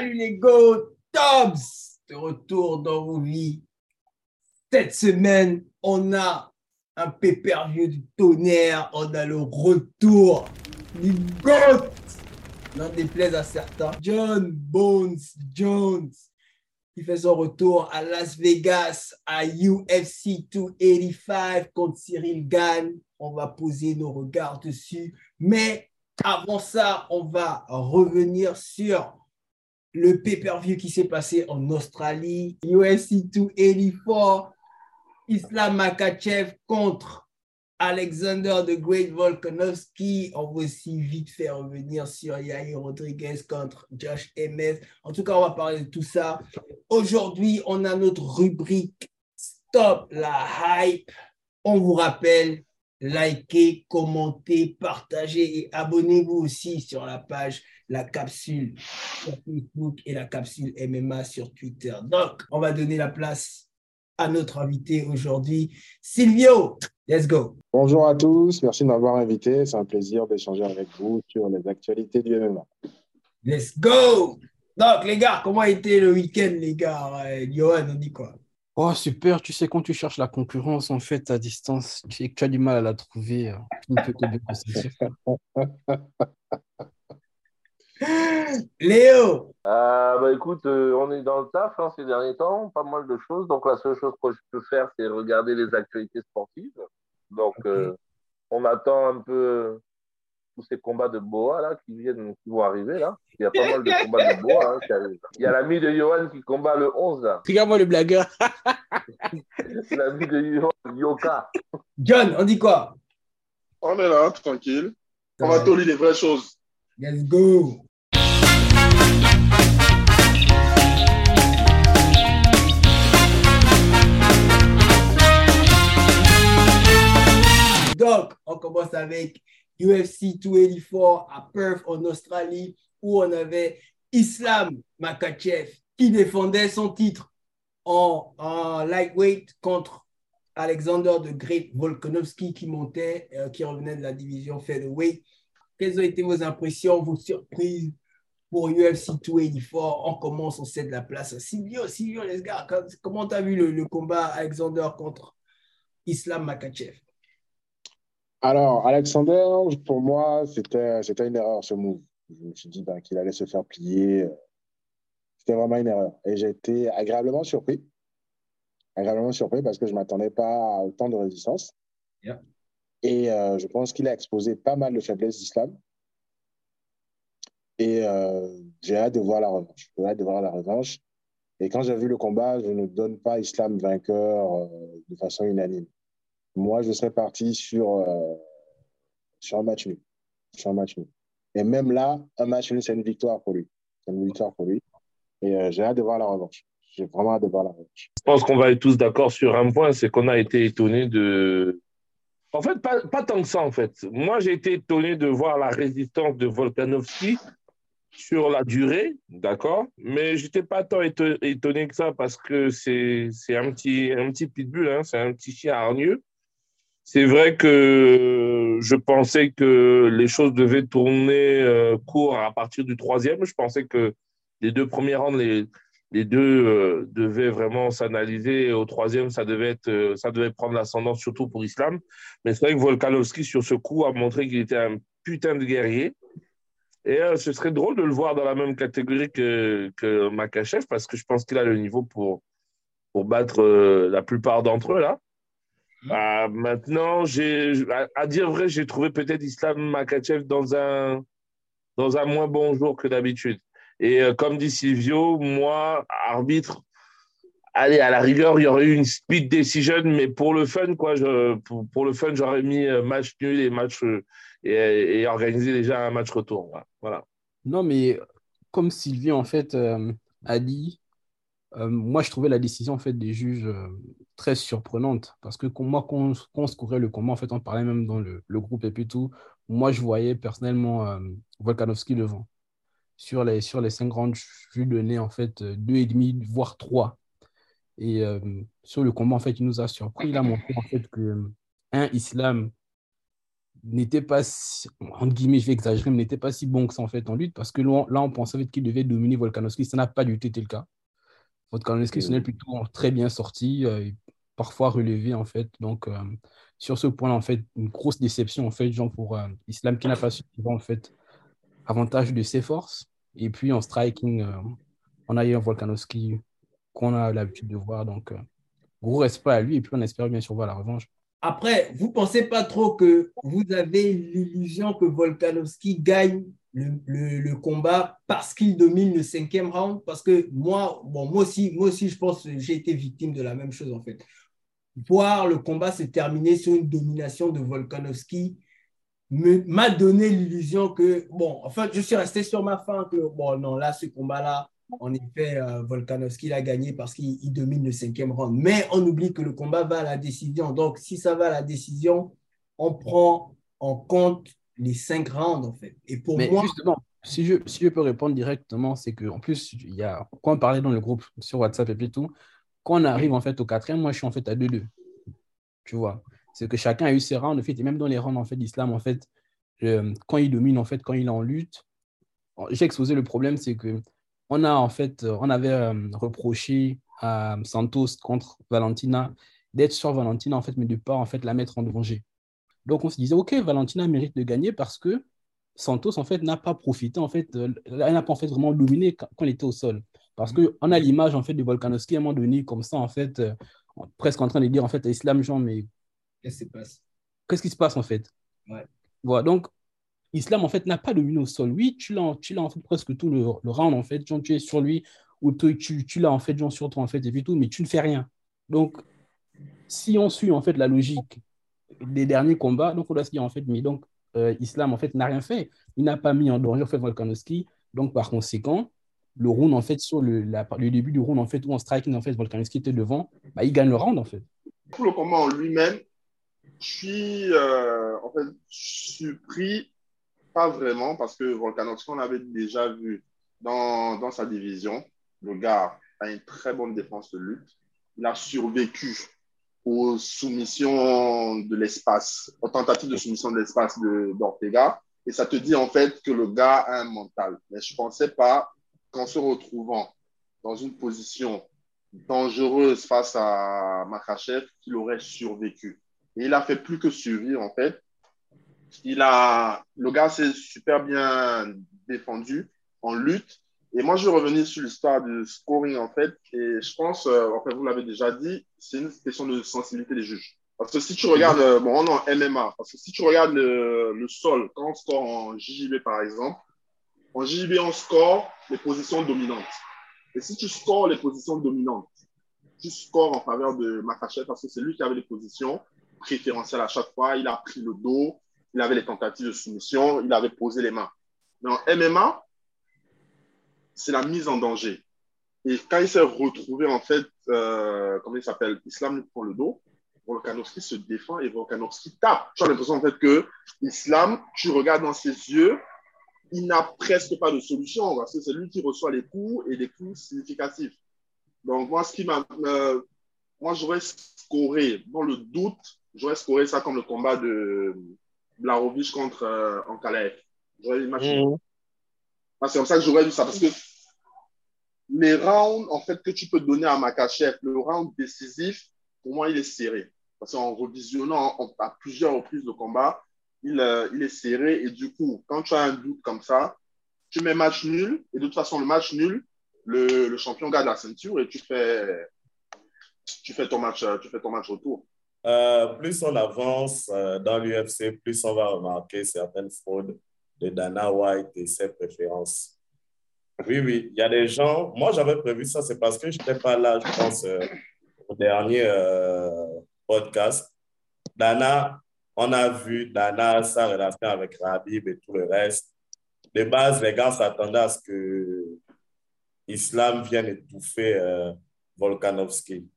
Salut les go, Toms, de retour dans vos vies. Cette semaine, on a un pay-per-view du tonnerre, on a le retour du GOAT, n'en déplaise à certains, John Bones Jones, qui fait son retour à Las Vegas, à UFC 285 contre Cyril Gann. On va poser nos regards dessus, mais avant ça, on va revenir sur le pay-per-view qui s'est passé en Australie, UFC 284, Islam Makachev contre Alexander the Great Volkanovski. On va aussi vite faire revenir sur Yair Rodriguez contre Josh Emmett. En tout cas, on va parler de tout ça. Aujourd'hui, on a notre rubrique Stop la hype. On vous rappelle, likez, commentez, partagez et abonnez-vous aussi sur la page La Capsule sur Facebook et La Capsule MMA sur Twitter. Donc, on va donner la place à notre invité aujourd'hui, Silvio. Let's go. Bonjour à tous, merci de m'avoir invité. C'est un plaisir d'échanger avec vous sur les actualités du MMA. Let's go. Donc, les gars, comment a été le week-end, les gars? Euh, Johan, on dit quoi? Oh, super. Tu sais, quand tu cherches la concurrence, en fait, à distance, tu, tu as du mal à la trouver. Léo, Euh, bah écoute, euh, on est dans le taf hein, ces derniers temps, pas mal de choses. Donc la seule chose que je peux faire, c'est regarder les actualités sportives. Donc euh, on attend un peu tous ces combats de Boa là qui viennent, qui vont arriver là. Il y a pas mal de combats de Boa. hein, qui arrivent. Il y a l'ami de Johan qui combat le 11 là. Regarde-moi le blagueur. L'ami de Yo- Yoka. John, on dit quoi? On est là, tranquille. On va lire les vraies choses. Let's go. Donc, on commence avec UFC 284 à Perth en Australie où on avait Islam Makachev qui défendait son titre en, lightweight contre Alexander de Great Volkanovski qui montait, euh, qui revenait de la division featherweight. Quelles ont été vos impressions, vos surprises pour UFC 284 On commence, on cède la place à Silvio. Silvio, les gars, comment tu as vu le combat Alexander contre Islam Makachev? Alors, Alexander, pour moi, c'était c'était une erreur ce move. Je me suis dit ben, qu'il allait se faire plier. C'était vraiment une erreur. Et j'ai été agréablement surpris. Agréablement surpris parce que je ne m'attendais pas à autant de résistance. Yeah. Et euh, je pense qu'il a exposé pas mal de faiblesses d'Islam. Et euh, j'ai hâte de voir la revanche. J'ai hâte de voir la revanche. Et quand j'ai vu le combat, je ne donne pas Islam vainqueur euh, de façon unanime. Moi, je serais parti sur, euh, sur un match nul. Sur un match nul. Et même là, un match nul, c'est une victoire pour lui. C'est une victoire pour lui. Et euh, j'ai hâte de voir la revanche. J'ai vraiment hâte de voir la revanche. Je pense qu'on va être tous d'accord sur un point, c'est qu'on a été étonnés de. En fait, pas, tant que ça, en fait. Moi, j'ai été étonné de voir la résistance de Volkanovski sur la durée, d'accord? Mais je n'étais pas tant éto- étonné que ça parce que c'est c'est un petit, un petit pitbull, hein, c'est un petit chien hargneux. C'est vrai que je pensais que les choses devaient tourner euh, court à partir du troisième. Je pensais que les deux premiers rounds, les, deux euh, devaient vraiment s'analyser. Au troisième, ça devait, être, euh, ça devait prendre l'ascendant, surtout pour Islam. Mais c'est vrai que Volkanovski, sur ce coup, a montré qu'il était un putain de guerrier. Et ce serait drôle de le voir dans la même catégorie que, que Makachev, parce que je pense qu'il a le niveau pour, pour battre la plupart d'entre eux, là. Ah, maintenant, à, dire vrai, j'ai trouvé peut-être Islam Makachev dans un, dans un moins bon jour que d'habitude. Et euh, comme dit Silvio, moi, arbitre, allez, à la rigueur, il y aurait eu une split decision, mais pour le fun, quoi, pour, pour le fun, j'aurais mis euh, match nul et match euh, et, organisé déjà un match retour. Voilà. Non, mais comme Sylvie, en fait, a dit, moi, je trouvais la décision, en fait, des juges très surprenante. Parce que quand- moi, quand, on secourait le combat, en fait, on parlait même dans le, le groupe et puis tout, moi, je voyais personnellement euh, Volkanovski devant. Sur les, sur les cinq rounds, je lui donnais, en fait, deux et demi, voire trois. Et euh, sur le combat, en fait, il nous a surpris. Il a montré, en fait, que, un, Islam, n'était pas, si, entre guillemets, je vais exagérer, mais n'était pas si bon que ça en fait en lutte parce que là, on pensait qu'il devait dominer Volkanovski. Ça n'a pas du tout été le cas. Volkanovski s'en est plutôt très bien sorti, euh, parfois relevé en fait. Donc, euh, sur ce point en fait, une grosse déception en fait, genre pour euh, Islam qui n'a pas su en fait avantage de ses forces. Et puis en striking, on a eu un Volkanovski qu'on a l'habitude de voir. Donc, gros respect à lui. Et puis on espère bien sûr voir la revanche. Après, vous pensez pas trop que vous avez l'illusion que Volkanovski gagne le, combat parce qu'il domine le cinquième round? Parce que moi, bon, moi, aussi, moi aussi, je pense que j'ai été victime de la même chose en fait. Voir le combat se terminer sur une domination de Volkanovski m'a donné l'illusion que, bon, en fait, je suis resté sur ma fin que, bon, non, là, ce combat-là, en effet, euh, Volkanovski l'a gagné parce qu'il domine le cinquième round. Mais on oublie que le combat va à la décision. Donc, si ça va à la décision, on prend en compte les cinq rounds, en fait. Et pour Mais moi. Justement, si je, si je peux répondre directement, c'est qu'en plus, il y a, quand on parlait dans le groupe sur WhatsApp et puis tout, quand on arrive en fait au quatrième, moi je suis en fait à 2-2. Tu vois, c'est que chacun a eu ses rounds, en fait, et même dans les rounds en fait d'islam, en fait, quand il domine, en fait, quand il est en lutte, j'ai exposé le problème, c'est que on a en fait, euh, on avait euh, reproché à Santos contre Valentina d'être sur Valentina en fait, mais de pas en fait la mettre en danger. Donc on se disait ok, Valentina mérite de gagner parce que Santos en fait n'a pas profité en fait, elle n'a pas en fait vraiment dominé quand, elle était au sol. Parce que on a l'image en fait de Volkanovski à un moment donné comme ça en fait, euh, presque en train de dire en fait à Islam Jean mais qu'est-ce qui se passe Qu'est-ce qui se passe en fait ouais. Voilà donc Islam, en fait, n'a pas dominé au sol. Oui, tu l'as, tu l'as en fait presque tout le, le round, en fait. Genre, tu es sur lui ou tu, tu, l'as en fait genre, sur toi, en fait, et puis tout, mais tu ne fais rien. Donc, si on suit en fait la logique des derniers combats, donc on doit se dire en fait, mais donc euh, Islam en fait n'a rien fait. Il n'a pas mis en danger en fait Volkanovski. Donc, par conséquent, le round en fait sur le, le début du round en fait où en striking en fait Volkanovski était devant, bah, il gagne le round en fait. Pour le combat lui-même, je suis euh, en fait surpris pas vraiment, parce que Volkanovski, on avait déjà vu dans, dans sa division. Le gars a une très bonne défense de lutte. Il a survécu aux soumissions de l'espace, aux tentatives de soumission de l'espace d'Ortega. Et ça te dit en fait que le gars a un mental. Mais je ne pensais pas qu'en se retrouvant dans une position dangereuse face à Makachev, qu'il aurait survécu. Et il a fait plus que survivre en fait. Il a, le gars s'est super bien défendu en lutte. Et moi, je vais revenir sur l'histoire du scoring, en fait. Et je pense, euh, en fait, vous l'avez déjà dit, c'est une question de sensibilité des juges. Parce que si tu regardes, euh, bon, on est en MMA, parce que si tu regardes le, sol, quand on score en JJB, par exemple, en JJB, on score les positions dominantes. Et si tu scores les positions dominantes, tu scores en faveur de Makachev parce que c'est lui qui avait les positions préférentielles à chaque fois. Il a pris le dos, il avait les tentatives de soumission, il avait posé les mains. Mais en MMA, c'est la mise en danger. Et quand il s'est retrouvé, en fait, euh, comment il s'appelle, Islam lui prend le dos, Volkanovski se défend et Volkanovski tape. Tu as l'impression, en fait, que Islam, tu regardes dans ses yeux, il n'a presque pas de solution parce que c'est lui qui reçoit les coups et des coups significatifs. Donc, moi, ce qui m'a. Euh, moi, j'aurais scoré, dans le doute, j'aurais scoré ça comme le combat de, Blarovic contre euh, Ankalaev. J'aurais imaginé. Mmh. C'est comme ça que j'aurais vu ça. Parce que les rounds, en fait, que tu peux donner à Makachev, le round décisif, pour moi, il est serré. Parce qu'en revisionnant à plusieurs reprises le combat, il, euh, il est serré. Et du coup, quand tu as un doute comme ça, tu mets match nul. Et de toute façon, le match nul, le, le champion garde la ceinture et tu fais, tu fais, ton, match, tu fais ton match retour. Euh, plus on avance euh, dans l'UFC, plus on va remarquer certaines fraudes de Dana White et ses préférences. Oui, oui, il y a des gens. Moi, j'avais prévu ça, c'est parce que je n'étais pas là, je pense, euh, au dernier podcast. Dana, on a vu Dana, sa relation avec Rabib et tout le reste. De base, les gars s'attendaient à ce que Islam vienne étouffer Volkanovski.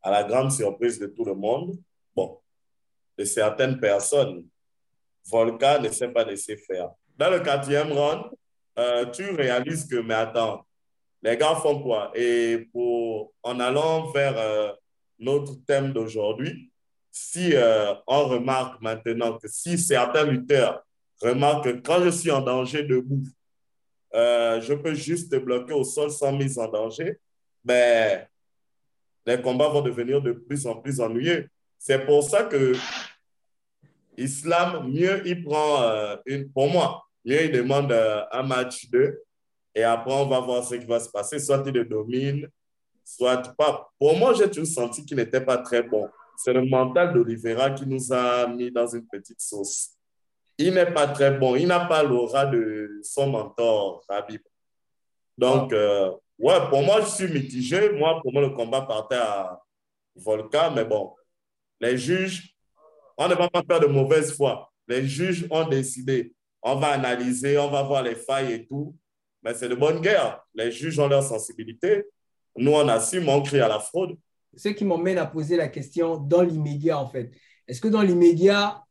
À la grande surprise de tout le monde, bon, de certaines personnes, Volca ne s'est pas laissé faire. Dans le quatrième round, euh, tu réalises que, mais attends, les gars font quoi? Et pour, en allant vers euh, notre thème d'aujourd'hui, si euh, on remarque maintenant que si certains lutteurs remarquent que quand je suis en danger debout, euh, je peux juste bloquer au sol sans mise en danger, ben, les combats vont devenir de plus en plus ennuyeux. C'est pour ça que Islam, mieux il prend euh, une, pour moi, mieux il demande un match 2 et après on va voir ce qui va se passer. Soit il le domine, soit pas. Pour moi, j'ai toujours senti qu'il n'était pas très bon. C'est le mental d'Olivera qui nous a mis dans une petite sauce. Il n'est pas très bon. Il n'a pas l'aura de son mentor, Rabib. Donc, euh, ouais, pour moi, je suis mitigé. Moi, pour moi, le combat partait à Volcan, mais bon, les juges, on ne va pas faire de mauvaise foi. Les juges ont décidé. On va analyser, on va voir les failles et tout. Mais c'est de bonne guerre. Les juges ont leur sensibilité. Nous, on assume, on crie à la fraude. Ce qui m'emmène à poser la question dans l'immédiat, en fait. Est-ce que dans l'immédiat,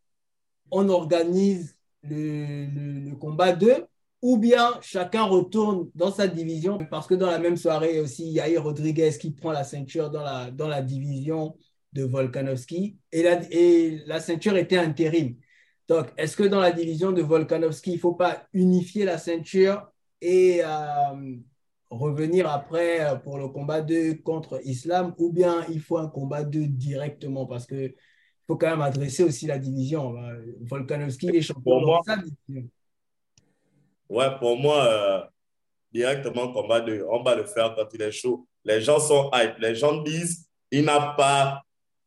on organise le, combat 2 ou bien chacun retourne dans sa division? Parce que dans la même soirée aussi, il y a Rodriguez qui prend la ceinture dans la, dans la division de Volkanovski et la, et la ceinture était intérim. Donc, est-ce que dans la division de Volkanovski, il ne faut pas unifier la ceinture et euh, revenir après euh, pour le combat 2 contre Islam ou bien il faut un combat 2 directement parce qu'il faut quand même adresser aussi la division. Volkanovski, il est champion dans sa division. Ouais, pour moi, euh, directement combat 2, on va le faire quand il est chaud. Les gens sont hype. Les gens disent il n'a pas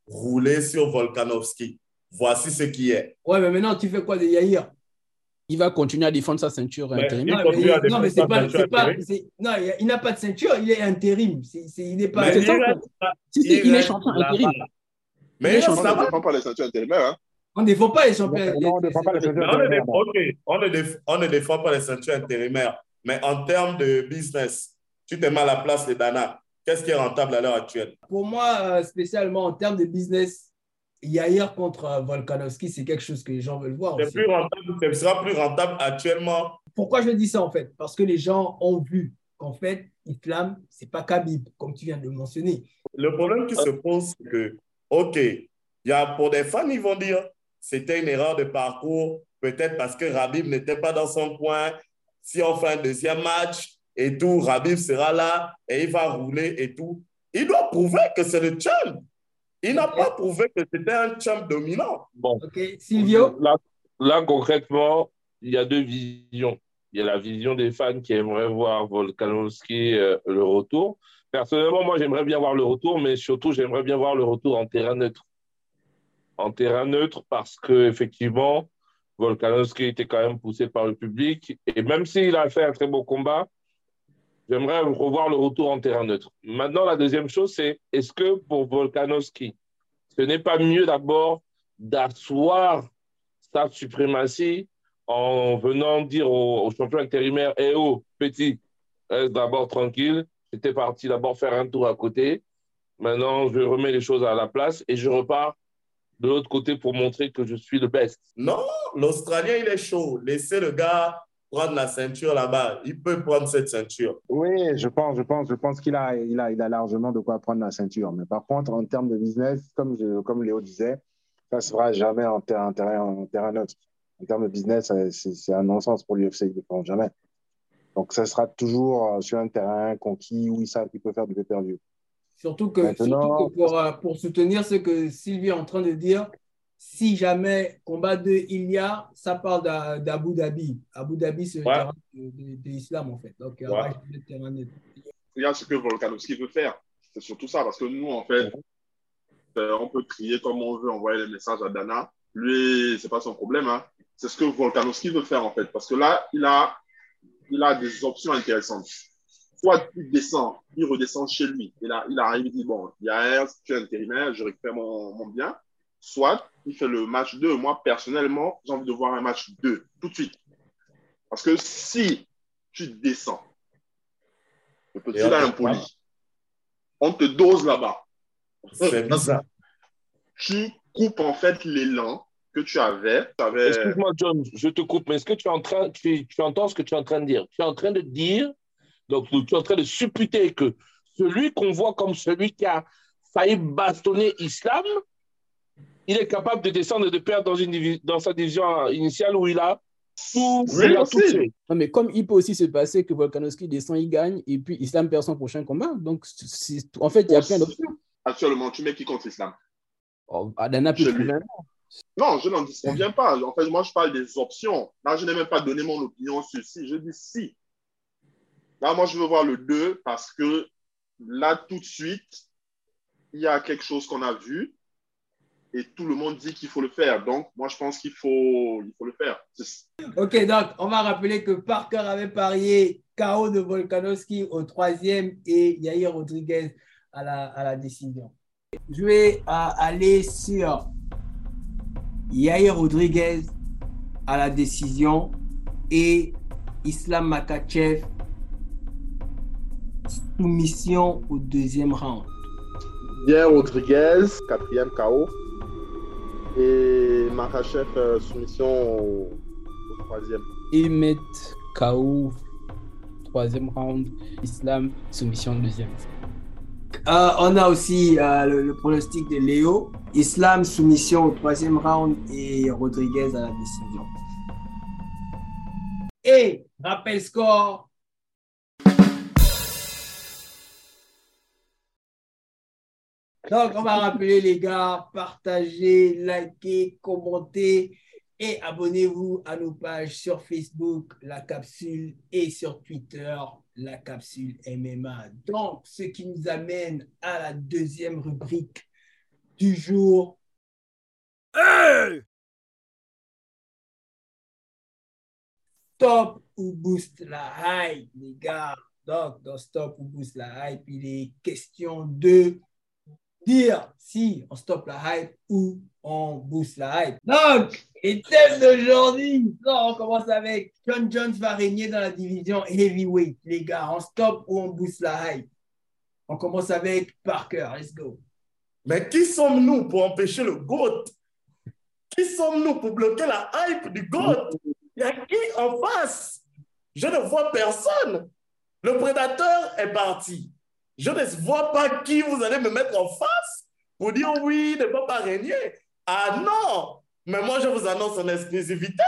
roulé sur Volkanovski. Voici ce qui est. Ouais, mais maintenant, tu fais quoi de Yair? Il va continuer à défendre sa ceinture intérim. Non, mais, c'est pas, non, il n'a pas de ceinture, il est intérim. il n'est pas. il, il, est champion intérim. Mais on ne défend pas les ceintures intérimaires. Hein. On ne défend pas les champions. Non, on ne défend pas les ceintures intérimaires. on ne défend pas les ceintures intérimaires. Mais en termes de business, tu te mets à la place de Dana. Qu'est-ce qui est rentable à l'heure actuelle? Pour moi, euh, spécialement en termes de business, Yair contre Volkanovski, c'est quelque chose que les gens veulent voir. Plus rentable, ce sera plus rentable actuellement. Pourquoi je dis ça en fait? Parce que les gens ont vu qu'en fait, Islam, c'est pas Khabib, comme tu viens de le mentionner. Le problème qui se pose, c'est que, OK, y a, pour des fans, ils vont dire c'était une erreur de parcours, peut-être parce que Rabib n'était pas dans son coin. Si on fait un deuxième match et tout, Rabib sera là et il va rouler et tout. Il doit prouver que c'est le champ. Il n'a pas prouvé que c'était un champ dominant. Bon. Silvio? Là, concrètement, il y a deux visions. Il y a la vision des fans qui aimeraient voir Volkanovski euh, le retour. Personnellement, moi, j'aimerais bien voir le retour, mais surtout, j'aimerais bien voir le retour en terrain neutre. En terrain neutre, parce que effectivement, Volkanovski était quand même poussé par le public. Et même s'il a fait un très beau combat, J'aimerais revoir le retour en terrain neutre. Maintenant, la deuxième chose, c'est est-ce que pour Volkanovski, ce n'est pas mieux d'abord d'asseoir sa suprématie en venant dire au, champion intérimaire Eh oh, petit, reste d'abord tranquille. J'étais parti d'abord faire un tour à côté. Maintenant, je remets les choses à la place et je repars de l'autre côté pour montrer que je suis le best. Non, l'Australien, il est chaud. Laissez le gars prendre la ceinture là-bas. Il peut prendre cette ceinture. Oui, je pense, je pense, je pense qu'il a, il a, il a largement de quoi prendre la ceinture. Mais par contre, en termes de business, comme, je, comme Léo disait, ça ne se fera jamais en, terrain, en terrain neutre. En termes de business, c'est un non-sens pour l'UFC, il ne prend jamais. Donc, ça sera toujours euh, sur un terrain conquis où il savent qu'il peut faire du pay Surtout que, surtout que pour, euh, pour, soutenir ce que Sylvie est en train de dire, si jamais combat de Ilia, ça parle d'Abu Dhabi. Abu Dhabi, c'est le terrain de, l'islam, en fait. Donc, il y a ce que Volkanovski veut faire. C'est surtout ça, parce que nous, en fait, euh, on peut crier comme on veut, envoyer des messages à Dana. Lui, c'est pas son problème. Hein. C'est ce que Volkanovski veut faire, en fait. Parce que là, il a, il a des options intéressantes. Soit il descend, il redescend chez lui. Et là, il arrive, il dit, bon, il y a un, tu es intérimaire, je récupère mon, mon bien soit il fait le match 2. Moi, personnellement, j'ai envie de voir un match 2 tout de suite. Parce que si tu descends, le petit là impoli, on te dose là-bas. C'est bizarre. Tu coupes en fait l'élan que tu avais. avais... Excuse-moi, John, je te coupe, mais est-ce que tu, es en train, tu, tu entends ce que tu es en train de dire? Tu es en train de dire, donc tu es en train de supputer que celui qu'on voit comme celui qui a failli bastonner Islam, il est capable de descendre et de perdre dans, une dans sa division initiale où il a tout, Oui, il a tout possible. fait. Non, mais comme il peut aussi se passer que Volkanovski descend, il gagne, et puis Islam perd son prochain combat. Donc, en fait, il y a plein d'options. Actuellement, tu mets qui contre l'islam Oh, Adana peut Non, je n'en disconviens pas. En fait, moi, je parle des options. Là, je n'ai même pas donné mon opinion sur si. Je dis si. Là, moi, je veux voir le 2 parce que là, tout de suite, il y a quelque chose qu'on a vu et tout le monde dit qu'il faut le faire. Donc, moi, je pense qu'il faut, il faut le faire. Ok, donc on va rappeler que Parker avait parié KO de Volkanovski au troisième et Yair Rodriguez à la, à la décision. Je vais euh, aller sur Yair Rodriguez à la décision et Islam Makachev soumission au deuxième round. Bien Rodriguez, quatrième KO. Et Makachev, euh, soumission au, au troisième. Emmet KO, troisième round. Islam, soumission deuxième. Euh, on a aussi euh, le, le pronostic de Léo. Islam, soumission au troisième round et Rodriguez à la décision. Et rappel score. Donc, on va rappeler les gars, partagez, likez, commentez et abonnez-vous à nos pages sur Facebook, La Capsule, et sur Twitter, La Capsule MMA. Donc, ce qui nous amène à la deuxième rubrique du jour. Stop ou boost la hype, les gars. Donc, dans Stop ou boost la hype, il est question de dire si on stoppe la hype ou on booste la hype. Donc, les thèmes d'aujourd'hui, on commence avec John Jones va régner dans la division heavyweight. Les gars, on stop ou on booste la hype? On commence avec Parker. Let's go. Mais qui sommes-nous pour empêcher le GOAT? Qui sommes-nous pour bloquer la hype du GOAT? Il y a qui en face? Je ne vois personne. Le prédateur est parti. Je ne vois pas qui vous allez me mettre en face pour dire oui, ne peut pas régner. Ah non Mais moi, je vous annonce en exclusivité.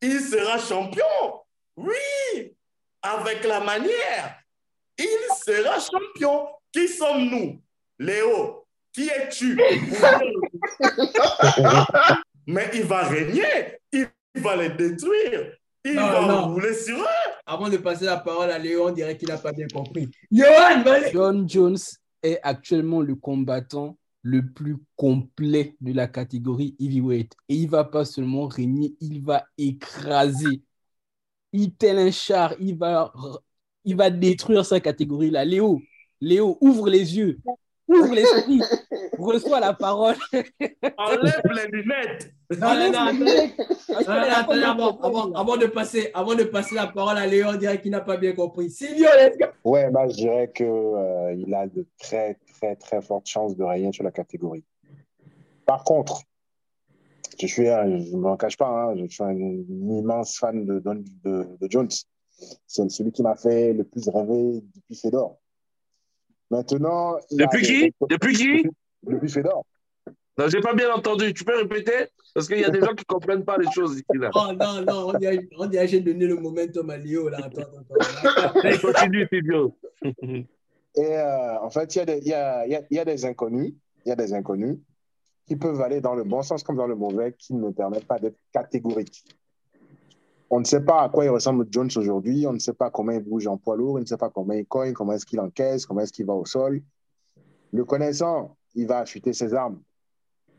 Il sera champion. Oui Avec la manière. Il sera champion. Qui sommes-nous? Léo, qui es-tu? Mais il va régner, il va les détruire, il Non, va non. rouler sur eux. Avant de passer la parole à Léon, on dirait qu'il n'a pas bien compris. John Jones est actuellement le combattant le plus complet de la catégorie heavyweight. Et il va pas seulement régner, il va écraser. Il tel un char, il va, il va détruire sa catégorie là. Léo, Léo, ouvre les yeux, ouvre l'esprit, reçois la parole. Enlève les lunettes. Non, attendez, avant, fois, avant, avant de passer, avant de passer la parole à Léon, on dirait qu'il n'a pas bien compris. Silvio, let's go. Ouais, bah, je dirais qu'il il a de très, très, très fortes chances de régner sur la catégorie. Par contre, je suis, un- je ne m'en cache pas, hein, je suis un, immense fan de, de, de Jones. C'est celui qui m'a fait le plus rêver depuis Fedor. Maintenant. a Depuis qui? Depuis qui? Depuis Fedor. Non, j'ai pas bien entendu. Tu peux répéter? Parce qu'il y a des gens qui comprennent pas les choses ici là. Oh non, non, on dirait que j'ai donné le momentum à Léo. Là. Attends, attends, attends. Allez, continue, Silvio. Et euh, en fait, il y, a y, a, y, a, y a des inconnus, il y a des inconnus qui peuvent aller dans le bon sens comme dans le mauvais, qui ne permettent pas d'être catégoriques. On ne sait pas à quoi il ressemble Jones aujourd'hui, on ne sait pas comment il bouge en poids lourd, on ne sait pas comment il cogne, comment est-ce qu'il encaisse, comment est-ce qu'il va au sol. Le connaissant, il va affûter ses armes.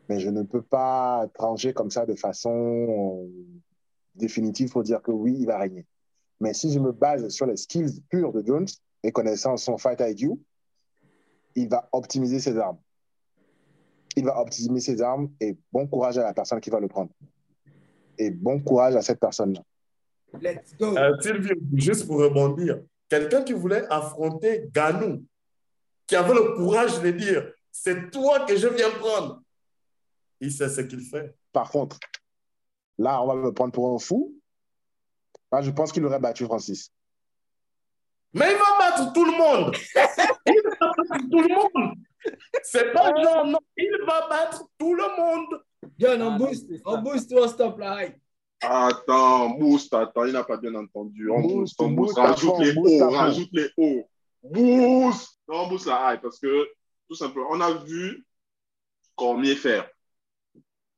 Mais je ne peux pas trancher comme ça de façon euh, définitive pour dire que oui, il va régner. Mais si je me base sur les skills purs de Jones et connaissant son fight IQ, il va optimiser ses armes. Il va optimiser ses armes et bon courage à la personne qui va le prendre. Et bon courage à cette personne-là. Let's go. Euh, Sylvie, juste pour rebondir, quelqu'un qui voulait affronter Ganou, qui avait le courage de dire c'est toi que je viens prendre, il sait ce qu'il fait. Par contre, là, on va me prendre pour un fou. Là, je pense qu'il aurait battu Francis. Mais il va battre tout le monde. Il va battre tout le monde. C'est pas non, non, il va battre tout le monde. John, on Ah, boost, on boost ou on stop la hype Attends, boost, attends, il n'a pas bien entendu. On Boost, boost, on à rajoute les fond. rajoute les hauts. Boost! Non, on boost la hype parce que, tout simplement, on a vu Cormier faire.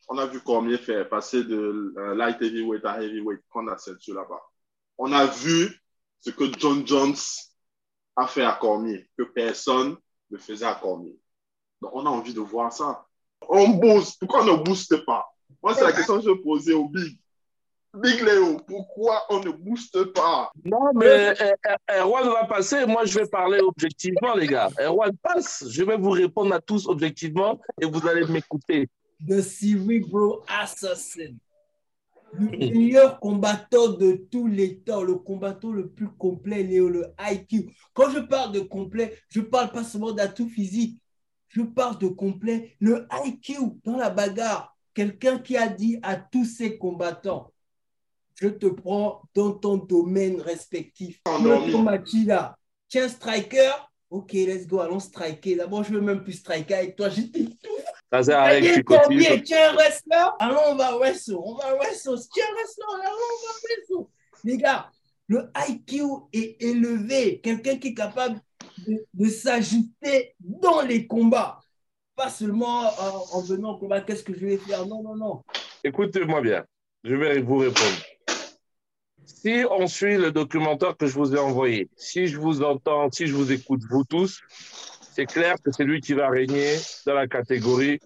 On a vu Cormier faire, passer de euh, light heavyweight à heavyweight, prendre la ceinture là-bas. On a vu ce que John Jones a fait à Cormier, que personne ne faisait à Cormier. Donc, on a envie de voir ça. On booste. Pourquoi on ne booste pas? Moi, c'est la question que je posais au Big. Big Léo, pourquoi on ne booste pas? Non, mais eh, eh, Erwan va passer. Moi, je vais parler objectivement, les gars. Erwan passe. Je vais vous répondre à tous objectivement et vous allez m'écouter. The Cerebral Assassin. Le meilleur combattant de tous les temps, le combattant le plus complet, Léo, le IQ. Quand je parle de complet, je ne parle pas seulement d'atout physique. Je parle de complet, le IQ dans la bagarre. Quelqu'un qui a dit à tous ses combattants, je te prends dans ton domaine respectif. Le Machida, tiens, striker, ok, let's go, allons striker. D'abord, je ne veux même plus striker avec toi. J'étais Ça sert à rien que Allez, tu continues. Tiens, un wrestler? Allons, on va wrestle. On va wrestle. Tiens, wrestler. Allons, on va wrestle. Les gars, le IQ est élevé. Quelqu'un qui est capable de, de s'ajuster dans les combats. Pas seulement euh, en venant au combat, qu'est-ce que je vais faire? Non, non, non. Écoutez-moi bien. Je vais vous répondre. Si on suit le documentaire que je vous ai envoyé, si je vous entends, si je vous écoute, vous tous, c'est clair que c'est lui qui va régner dans la catégorie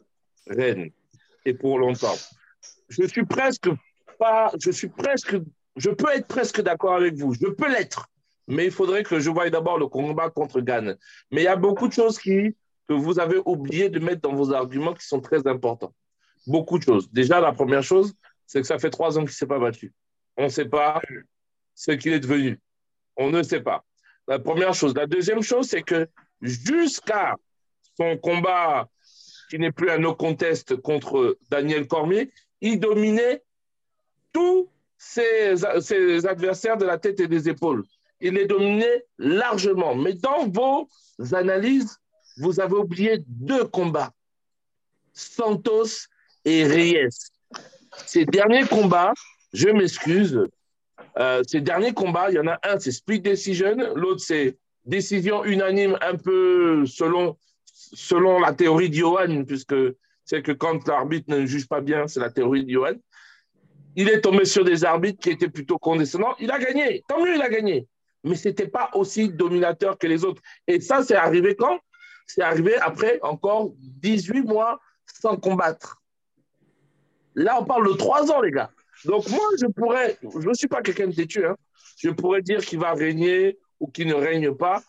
reine et pour longtemps. Je suis presque pas, je suis presque, je peux être presque d'accord avec vous. Je peux l'être, mais il faudrait que je voie d'abord le combat contre Gann. Mais il y a beaucoup de choses qui, que vous avez oublié de mettre dans vos arguments qui sont très importants. Beaucoup de choses. Déjà, la première chose, c'est que ça fait trois ans qu'il ne s'est pas battu. On ne sait pas ce qu'il est devenu. On ne sait pas. La première chose. La deuxième chose, c'est que jusqu'à son combat, qui n'est plus un no contest contre Daniel Cormier, il dominait tous ses, ses adversaires de la tête et des épaules. Il les dominait largement. Mais dans vos analyses, vous avez oublié deux combats. Santos et Reyes. Ces derniers combats, je m'excuse, euh, ces derniers combats, il y en a un, c'est split decision, l'autre, c'est décision unanime, un peu selon, selon la théorie d'Iohan, puisque c'est que quand l'arbitre ne juge pas bien, c'est la théorie d'Iohan. Il est tombé sur des arbitres qui étaient plutôt condescendants. Il a gagné, tant mieux, il a gagné. Mais ce n'était pas aussi dominateur que les autres. Et ça, c'est arrivé quand? C'est arrivé après encore 18 mois sans combattre. Là, on parle de trois ans, les gars. Donc, moi, je pourrais, je ne suis pas quelqu'un de têtu, hein, je pourrais dire qu'il va régner ou qu'il ne règne pas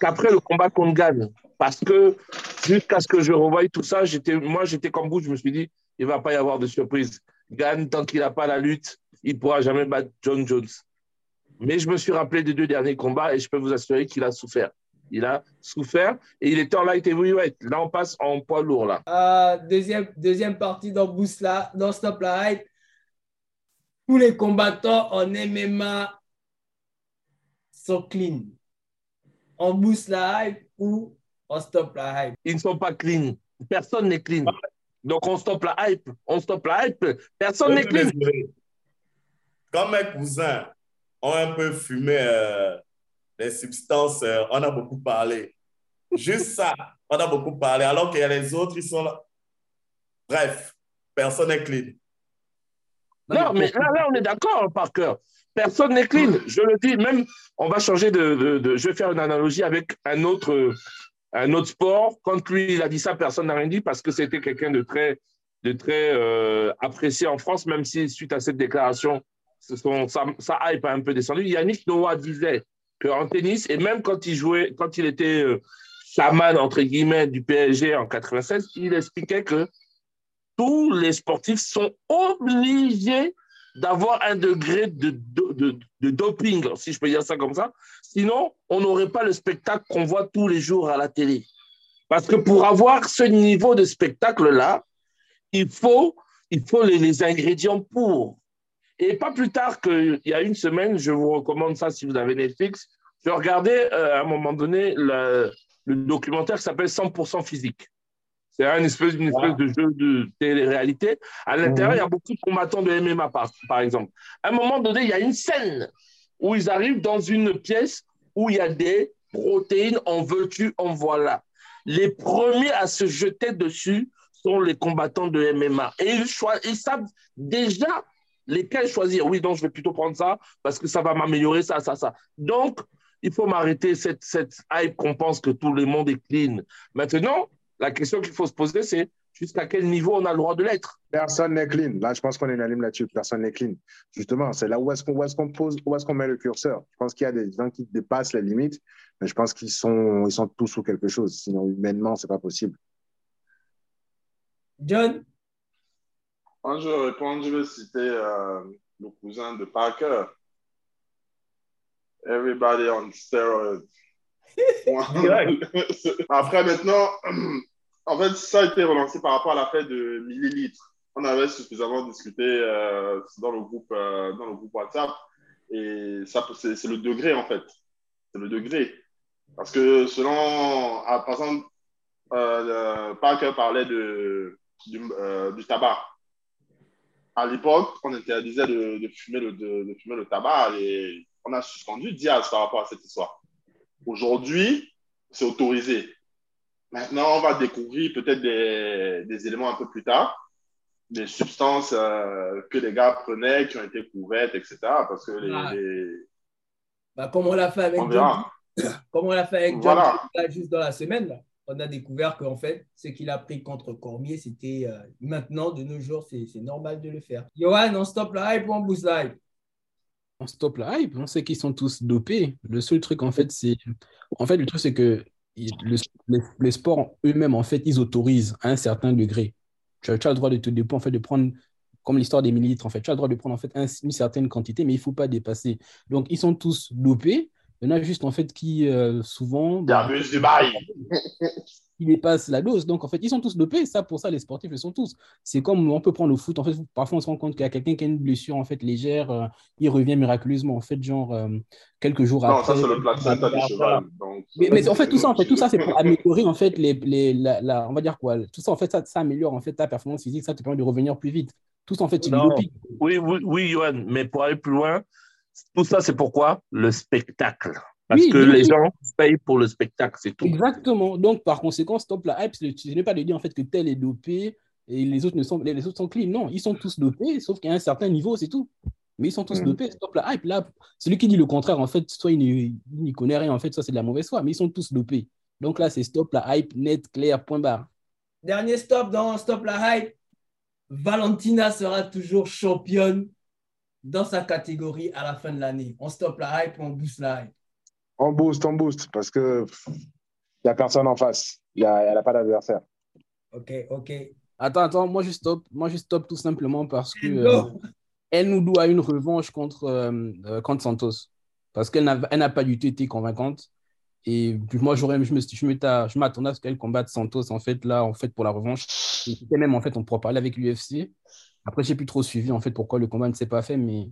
qu'après le combat qu'on gagne. Parce que jusqu'à ce que je revoie tout ça, j'étais, moi, j'étais comme vous, je me suis dit, il ne va pas y avoir de surprise. Gagne tant qu'il n'a pas la lutte, il ne pourra jamais battre John Jones. Mais je me suis rappelé des deux derniers combats et je peux vous assurer qu'il a souffert. Il a souffert et il était en light heavyweight. Là, on passe en poids lourd. Euh, deuxième, partie dans Boost là, dans Stop. Tous les combattants en MMA sont clean. On boost la hype ou on stop la hype? Ils ne sont pas clean. Personne n'est clean. Donc on stoppe la hype. On stoppe la hype. Personne n'est clean. Quand mes cousins ont un peu fumé euh, des substances, euh, on a beaucoup parlé. Juste ça, on a beaucoup parlé. Alors qu'il y a les autres, ils sont là. Bref, personne n'est clean. Non, mais là, là on est d'accord, par cœur. Personne n'est clean. Je le dis, même, on va changer de, de, de, Je vais faire une analogie avec un autre, un autre sport. Quand lui, il a dit ça, personne n'a rien dit parce que c'était quelqu'un de très, de très euh, apprécié en France, même si suite à cette déclaration, son, sa, sa hype a un peu descendu. Yannick Noah disait qu'en tennis, et même quand il jouait, quand il était euh, chaman, entre guillemets, du PSG en 96, il expliquait que tous les sportifs sont obligés d'avoir un degré de, doping, si je peux dire ça comme ça. Sinon, on n'aurait pas le spectacle qu'on voit tous les jours à la télé. Parce que pour avoir ce niveau de spectacle-là, il faut, il faut les, ingrédients pour. Et pas plus tard qu'il y a une semaine, je vous recommande ça si vous avez Netflix, je regardais euh, à un moment donné le documentaire qui s'appelle 100% physique. C'est un espèce, une espèce de jeu de télé-réalité. À l'intérieur, il y a beaucoup de combattants de MMA, par, par exemple. À un moment donné, il y a une scène où ils arrivent dans une pièce où il y a des protéines, en veux-tu, en voilà. Les premiers à se jeter dessus sont les combattants de MMA. Et ils, ils savent déjà lesquels choisir. Oui, donc je vais plutôt prendre ça parce que ça va m'améliorer, ça, ça, ça. Donc, il faut m'arrêter cette, cette hype qu'on pense que tout le monde est clean. Maintenant, la question qu'il faut se poser, c'est jusqu'à quel niveau on a le droit de l'être. Personne n'est clean. Là, je pense qu'on est unanime là-dessus. Personne n'est clean. Justement, c'est là où est-ce qu'on est pose, où est-ce qu'on met le curseur. Je pense qu'il y a des gens qui dépassent la limite, mais je pense qu'ils sont, ils sont tous sous quelque chose. Sinon, humainement, c'est pas possible. John? Quand je réponds, je vais citer euh, le cousin de Parker. Everybody on steroids. Après, maintenant, en fait, ça a été relancé par rapport à l'affaire de millilitres. On avait suffisamment discuté euh, dans, le groupe, euh, dans le groupe WhatsApp. Et c'est le degré, en fait. C'est le degré. Parce que selon, ah, par exemple, euh, parlait de, du, euh, du tabac. À l'époque, on interdisait de, fumer le, de, fumer le tabac et on a suspendu Diaz par rapport à cette histoire. Aujourd'hui, c'est autorisé. Maintenant, on va découvrir peut-être des, des, éléments un peu plus tard, des substances euh, que les gars prenaient, qui ont été couvertes, etc. Parce que les. Ah. les... Bah, comme on l'a fait avec On John, comme on l'a fait avec John Voilà. là, juste dans la semaine, là, on a découvert qu'en fait, ce qu'il a pris contre Cormier, c'était euh, maintenant, de nos jours, c'est normal de le faire. Johan, on stop la hype ou on boost la hype? On stoppe la hype, on sait qu'ils sont tous dopés. Le seul truc, en fait, c'est. En fait, le truc, c'est que le- les, sports eux-mêmes, en fait, ils autorisent à un certain degré. Tu as, le droit de te dépo- en fait, de prendre, comme l'histoire des millilitres, en fait, tu as le droit de prendre en fait un- une certaine quantité, mais il ne faut pas dépasser. Donc, ils sont tous dopés. Il y en a juste, en fait, qui euh, souvent. Il bah, du bail. ils dépassent la dose. Donc, en fait, ils sont tous dopés. Ça, pour ça, les sportifs, ils sont tous. C'est comme on peut prendre le foot. En fait, parfois, on se rend compte qu'il y a quelqu'un qui a une blessure, en fait, légère. euh, il revient miraculeusement, en fait, genre, euh, quelques jours Non, après. ça, c'est le placenta du cheval. Donc, Mais, mais en fait, tout ça, en fait, tout ça, c'est pour améliorer, en fait, les, les, la, la- on va dire quoi, tout ça, en fait, ça, ça améliore, en fait, ta performance physique, ça te permet de revenir plus vite. Tout ça, en fait, c'est Non. doping. Oui, oui, oui, Johan, mais pour aller plus loin, tout ça, c'est pourquoi Le spectacle. Parce Oui, que oui, les oui. gens payent pour le spectacle, c'est tout. Exactement. Donc, par conséquent, stop la hype. Ce n'est pas de dire, en fait, que tel est dopé et les autres, ne sont, les, les autres sont clean. Non, ils sont tous dopés, sauf qu'à un certain niveau, c'est tout. Mais ils sont tous Mhm. dopés. Stop la hype. Là, celui qui dit le contraire, en fait, soit il n'y il n'y connaît rien, en fait, soit c'est de la mauvaise foi, mais ils sont tous dopés. Donc là, c'est stop la hype, net, clair, point barre. Dernier stop dans Stop la hype. Valentina sera toujours championne dans sa catégorie à la fin de l'année. On stop la hype ou on boost la hype On booste, on booste, parce que il n'y a personne en face. Il n'y a, elle a pas d'adversaire. Ok, ok. Attends, attends, moi je stop, moi je stop tout simplement parce que euh, elle nous doit une revanche contre, euh, euh, contre Santos. Parce qu'elle n'a elle n'a pas du tout été convaincante. Et puis moi, j'aurais, je me- je m'étais- je m'attendais à ce qu'elle combatte Santos, en fait, là, en fait, pour la revanche. Et même, en fait, on pourra parler avec l'UFC. Après, j'ai plus trop suivi, en fait, pourquoi le combat ne s'est pas fait, mais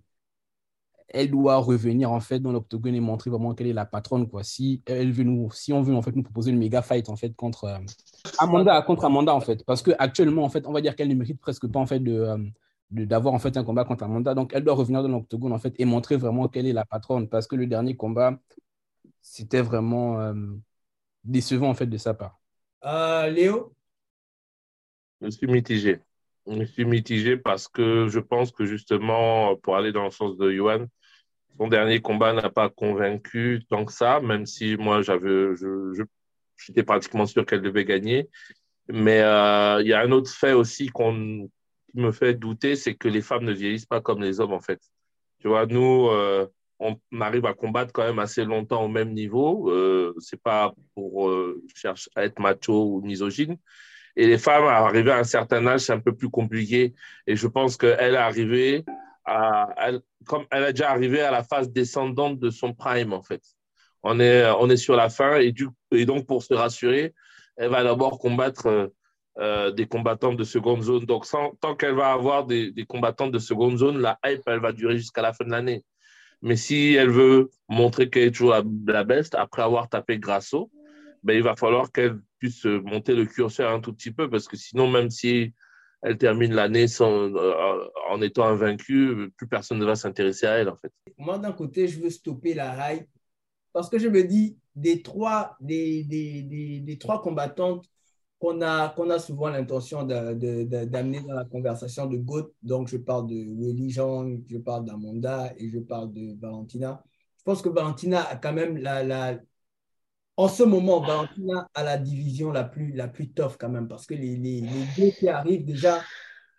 elle doit revenir, en fait, dans l'octogone et montrer vraiment qu'elle est la patronne, quoi. Si elle veut nous, si on veut, en fait, nous proposer une méga fight, en fait, contre euh, Amanda, contre Amanda, en fait. Parce que actuellement, en fait, on va dire qu'elle ne mérite presque pas, en fait, de, euh, de- d'avoir, en fait, un combat contre Amanda. Donc, elle doit revenir dans l'octogone, en fait, et montrer vraiment qu'elle est la patronne. Parce que le dernier combat, c'était vraiment euh, décevant, en fait, de sa part. Euh, Léo? Je suis mitigé. Je suis mitigé parce que je pense que justement, pour aller dans le sens de Johan, son dernier combat n'a pas convaincu tant que ça, même si moi, j'avais, j'étais pratiquement sûr qu'elle devait gagner. Mais euh, il y a un autre fait aussi qui me fait douter, c'est que les femmes ne vieillissent pas comme les hommes, en fait. Tu vois, nous, euh, on arrive à combattre quand même assez longtemps au même niveau. Euh, c'est pas pour euh, chercher à être macho ou misogyne. Et les femmes, arriver à un certain âge, c'est un peu plus compliqué. Et je pense qu'elle est arrivée à, elle, comme elle est déjà arrivée à la phase descendante de son prime, en fait. On est, on est sur la fin et, donc pour se rassurer, elle va d'abord combattre euh, euh, des combattants de seconde zone. Donc tant qu'elle va avoir des, des combattants de seconde zone, la hype, elle va durer jusqu'à la fin de l'année. Mais si elle veut montrer qu'elle est toujours la, la best, après avoir tapé Grasso, ben, il va falloir qu'elle puisse monter le curseur un tout petit peu parce que sinon, même si elle termine l'année euh, en étant invaincue, plus personne ne va s'intéresser à elle en fait. Moi, d'un côté, je veux stopper la hype parce que je me dis, des trois, des, des, des, trois combattantes qu'on a, qu'on a souvent l'intention d'amener dans la conversation de GOAT, donc je parle de Willy Jean, je parle d'Amanda et je parle de Valentina. Je pense que Valentina a quand même la, en ce moment, Valentina a la division la plus, la plus tough quand même, parce que les, deux qui arrivent, déjà,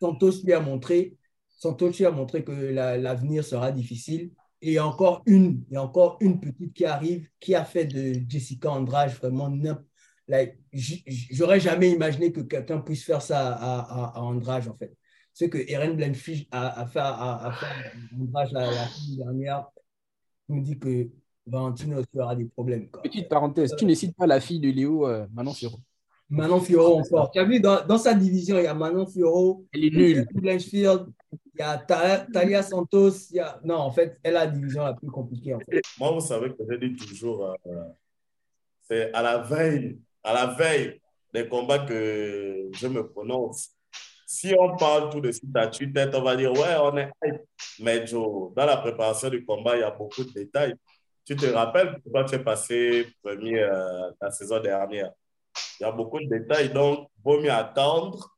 Santos lui a montré, Santos lui a montré que l'avenir sera difficile. Et encore une, a encore une petite qui arrive, qui a fait de Jessica Andrade vraiment like, J'aurais jamais imaginé que quelqu'un puisse faire ça à, à, Andrade, en fait. Ce que Erin Blenfish a, fait à, à Andrade la, semaine dernière me dit que Valentino aura des problèmes. Petite parenthèse, tu ne cites pas la fille de Léo, euh, Manon Fioro. Manon Fioro encore. Tu as vu, dans, dans, sa division, il y a Manon Fioro. Elle est nulle. Blanchfield, il y a Talia Santos. Il y a... Non, en fait, elle a la division la plus compliquée. En fait. Moi, vous savez que je dis toujours, euh, c'est à la veille, à la veille des combats que je me prononce. Si on parle tout de suite à tue-tête, on va dire, ouais, on est hype. Mais Joe, dans la préparation du combat, il y a beaucoup de détails. Tu te rappelles pourquoi tu es passé premier euh, la saison dernière? Il y a beaucoup de détails, donc vaut mieux attendre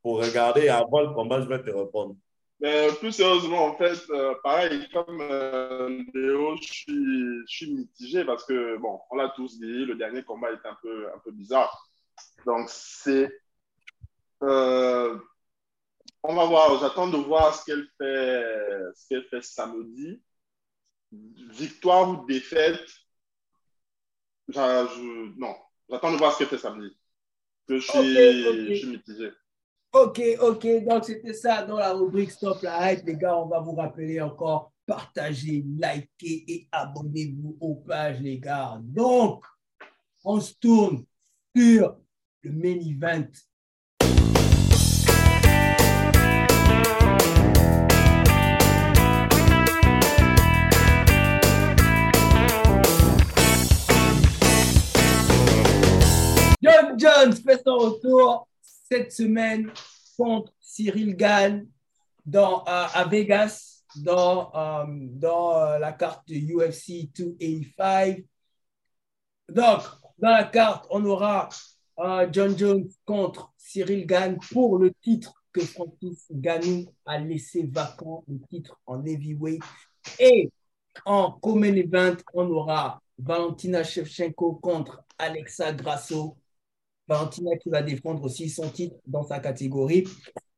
pour regarder avant le combat, je vais te répondre. Mais plus sérieusement, en fait, euh, pareil, comme euh, Léo, je suis, je suis, mitigé parce que, bon, on l'a tous dit, le dernier combat est un peu, un peu bizarre. Donc, c'est. on va voir, j'attends de voir ce qu'elle fait, ce qu'elle fait samedi victoire ou défaite, non, j'attends de voir ce que fait samedi. je suis, mitigé. Ok, ok, donc c'était ça dans la rubrique Stop la hype. Les gars, on va vous rappeler encore, partagez, likez et abonnez-vous aux pages, les gars. Donc, on se tourne sur le main event John Jones fait son retour cette semaine contre Cyril Gann dans, euh, à Vegas dans, euh, dans euh, la carte de UFC 285. Donc, dans la carte, on aura John Jones contre Cyril Gann pour le titre que Francis Ganou a laissé vacant, le titre en heavyweight. Et en common event, on aura Valentina Shevchenko contre Alexa Grasso Valentina qui va défendre aussi son titre dans sa catégorie.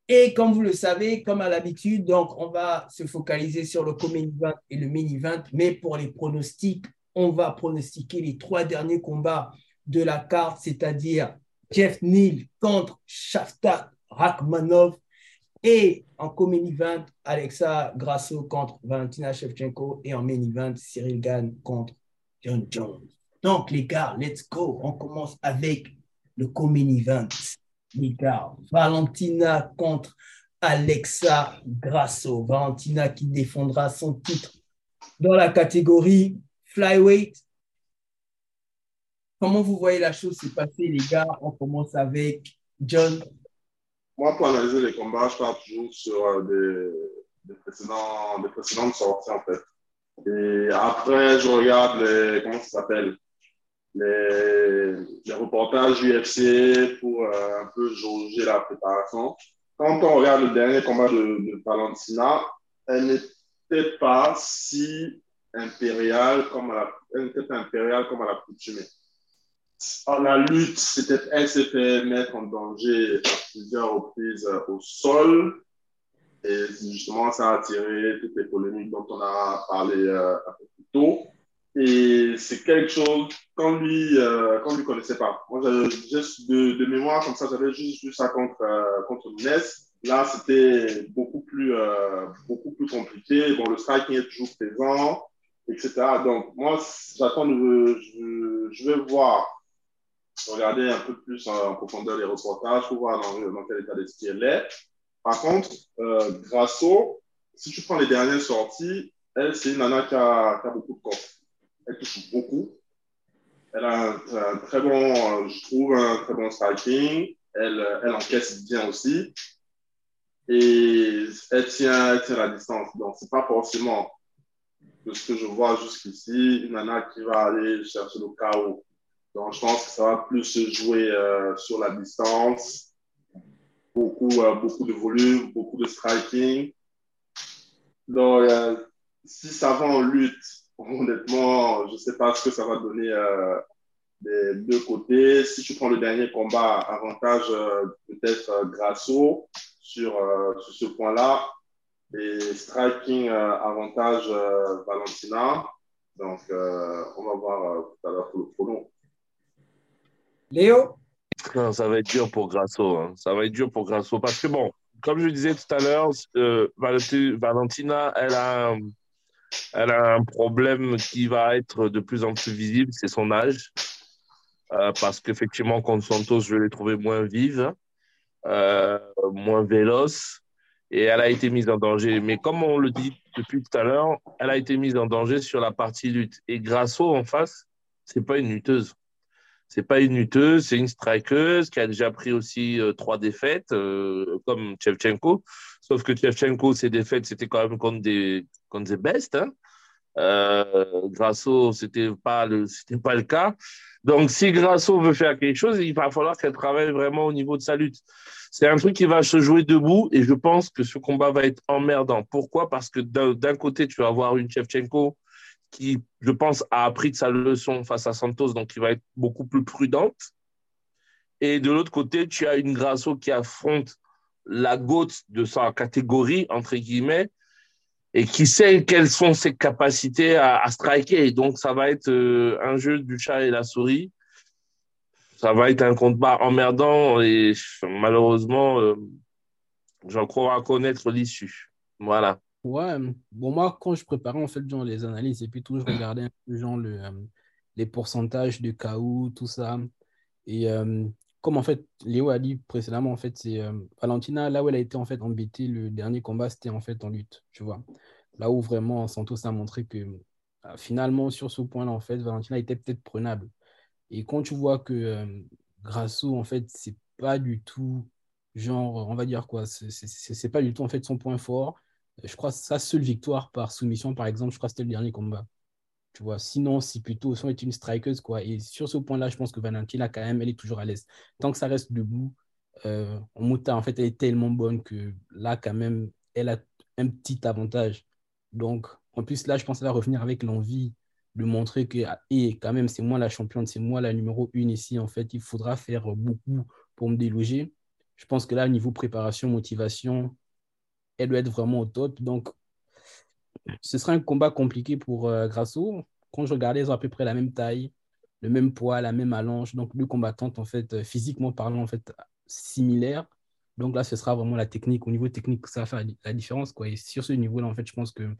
Et comme vous le savez, comme à l'habitude, donc on va se focaliser sur le common event et le main event, mais pour les pronostics, on va pronostiquer les trois derniers combats de la carte, c'est-à-dire Jeff Neal contre Shaftat Rakhmanov et en common event, Alexa Grasso contre Valentina Shevchenko et en main event, Cyril Gann contre John Jones. Donc les gars, let's go. On commence avec le common event. Gars, Valentina contre Alexa Grasso. Valentina qui défendra son titre dans la catégorie flyweight. Comment vous voyez la chose se passer, les gars? On commence avec John. Moi, pour analyser les combats, je pars toujours sur euh, des, précédents, des précédentes sorties, en fait. Et après, je regarde. Comment ça s'appelle? Les, reportages UFC pour euh, un peu jauger la préparation. Quand on regarde le dernier combat de, de Valentina, elle n'était pas si impériale comme la, elle n'était pas impériale comme à. En la lutte, c'était, elle s'est fait mettre en danger à plusieurs reprises euh, au sol. Et justement, ça a attiré toutes les polémiques dont on a parlé euh, un peu plus tôt. Et c'est quelque chose qu'on lui, euh, lui connaissait pas. Moi, juste de, de, mémoire, comme ça, j'avais juste vu ça contre, euh, contre Là, c'était beaucoup plus, euh, beaucoup plus compliqué. Bon, le striking est toujours présent, etc. Donc, moi, j'attends, je, je vais voir, regarder un peu plus en profondeur les reportages pour voir dans, dans quel état d'esprit elle est. Par contre, euh, Grasso, si tu prends les dernières sorties, elle, c'est une nana qui a, qui a beaucoup de corps elle touche beaucoup. Elle a un, très bon, je trouve, un très bon striking. Elle, elle encaisse bien aussi. Et elle tient, elle tient la distance. Donc, c'est pas forcément de ce que je vois jusqu'ici, une nana qui va aller chercher le chaos. Donc, je pense que ça va plus se jouer euh, sur la distance, beaucoup, euh, beaucoup de volume, beaucoup de striking. Donc, euh, si ça va en lutte, honnêtement, je ne sais pas ce que ça va donner des deux côtés. Si tu prends le dernier combat, avantage peut-être Grasso sur, sur ce point-là et striking avantage Valentina. Donc, on va voir tout à l'heure pour le pronom. Léo? Ça va être dur pour Grasso. Hein. Ça va être dur pour Grasso. Parce que, bon, comme je disais tout à l'heure, euh, Valentina, elle a, un, elle a un problème qui va être de plus en plus visible, c'est son âge. Euh, parce qu'effectivement, contre Santos, je l'ai trouvé moins vive, euh, moins véloce, et elle a été mise en danger. Mais comme on le dit depuis tout à l'heure, elle a été mise en danger sur la partie lutte. Et Grasso, en face, c'est pas une lutteuse c'est pas une lutteuse, c'est une strikeuse qui a déjà pris aussi euh, trois défaites, euh, comme Chevchenko. Sauf que Chevchenko, ses défaites, c'était quand même contre des, contre des bestes. Hein. Euh, Grasso, c'était pas c'était pas le cas. Donc, si Grasso veut faire quelque chose, il va falloir qu'elle travaille vraiment au niveau de sa lutte. C'est un truc qui va se jouer debout et je pense que ce combat va être emmerdant. Pourquoi? Parce que d'un côté, tu vas avoir une Chevchenko qui, je pense, a appris de sa leçon face à Santos, donc il va être beaucoup plus prudente. Et de l'autre côté, tu as une Grasso qui affronte la goutte de sa catégorie, entre guillemets, et qui sait quelles sont ses capacités à, striker. Et donc, ça va être euh, un jeu du chat et la souris. Ça va être un combat emmerdant et malheureusement, euh, j'en crois à connaître l'issue. Voilà. Ouais, bon, moi, quand je préparais en fait genre, les analyses et puis tout, je regardais un peu genre, le, euh, les pourcentages de KO, tout ça. Et euh, comme en fait, Léo a dit précédemment, en fait, c'est euh, Valentina, là où elle a été en fait embêtée, le dernier combat, c'était en fait en lutte, tu vois. Là où vraiment Santos a montré que finalement, sur ce point-là, en fait, Valentina était peut-être prenable. Et quand tu vois que Grasso, en fait, c'est pas du tout, genre, on va dire quoi, c'est pas du tout en fait son point fort je crois sa seule victoire par soumission, par exemple, je crois que c'était le dernier combat. Tu vois, sinon, c'est plutôt son est une strikeuse, quoi. Et sur ce point-là, je pense que Valentina, quand même, elle est toujours à l'aise. Tant que ça reste debout, euh, en fait, elle est tellement bonne que là, quand même, elle a un petit avantage. Donc, en plus, là, je pense qu'elle va revenir avec l'envie de montrer que, et quand même, c'est moi la championne, c'est moi la numéro une ici. En fait, il faudra faire beaucoup pour me déloger. Je pense que là, niveau préparation, motivation, elle doit être vraiment au top. Donc, ce sera un combat compliqué pour euh, Grasso. Quand je regardais, ils ont à peu près la même taille, le même poids, la même allonge. Donc, deux combattantes, en fait, euh, physiquement parlant, en fait, similaires. Donc là, ce sera vraiment la technique. Au niveau technique, ça va faire la différence. Quoi. Et sur ce niveau-là, en fait, je pense que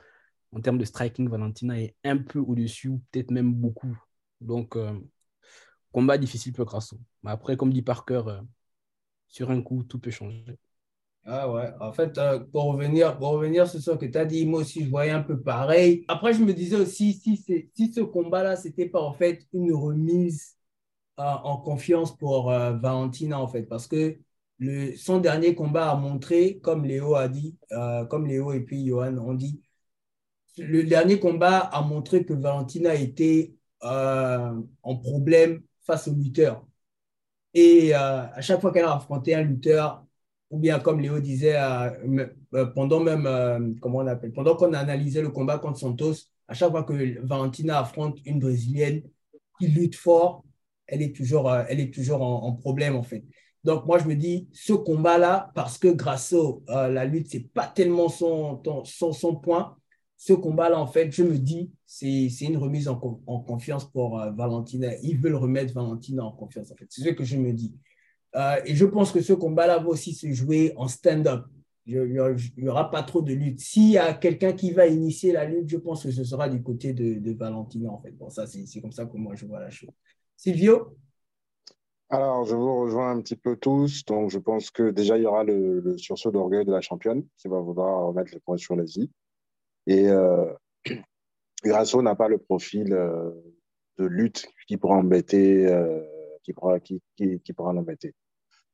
en termes de striking, Valentina est un peu au-dessus, peut-être même beaucoup. Donc, euh, combat difficile pour Grasso. Mais après, comme dit Parker, sur un coup, tout peut changer. Ah ouais, en fait, euh, pour, revenir, pour revenir sur ce que tu as dit, moi aussi, je voyais un peu pareil. Après, je me disais aussi, si, ce combat-là, c'était pas en fait une remise euh, en confiance pour euh, Valentina, en fait, parce que le, son dernier combat a montré, comme Léo a dit, comme Léo et puis Johan ont dit, le dernier combat a montré que Valentina était en problème face au lutteur. Et à chaque fois qu'elle a affronté un lutteur, ou bien comme Léo disait, euh, euh, pendant même, euh, comment on appelle, pendant qu'on analysait le combat contre Santos, à chaque fois que Valentina affronte une Brésilienne qui lutte fort, elle est toujours, elle est toujours en, problème en fait. Donc moi je me dis, ce combat-là, parce que Grasso, la lutte, c'est pas tellement son, son, son point, ce combat-là, en fait, je me dis, c'est une remise en, confiance pour Valentina. Ils veulent remettre Valentina en confiance, en fait. C'est ce que je me dis. Euh, et je pense que ce combat-là va aussi se jouer en stand-up. Il n'y aura pas trop de lutte. S'il y a quelqu'un qui va initier la lutte, je pense que ce sera du côté de, de Valentina, en fait. Bon, ça, c'est comme ça que moi, je vois la chose. Silvio? Alors, je vous rejoins un petit peu tous. Donc, je pense que déjà, il y aura le, sursaut d'orgueil de la championne qui va vouloir remettre le point sur l'Asie. Et euh, Grasso n'a pas le profil euh, de lutte qui pourra embêter, euh, qui pourra, qui, qui pourra l'embêter.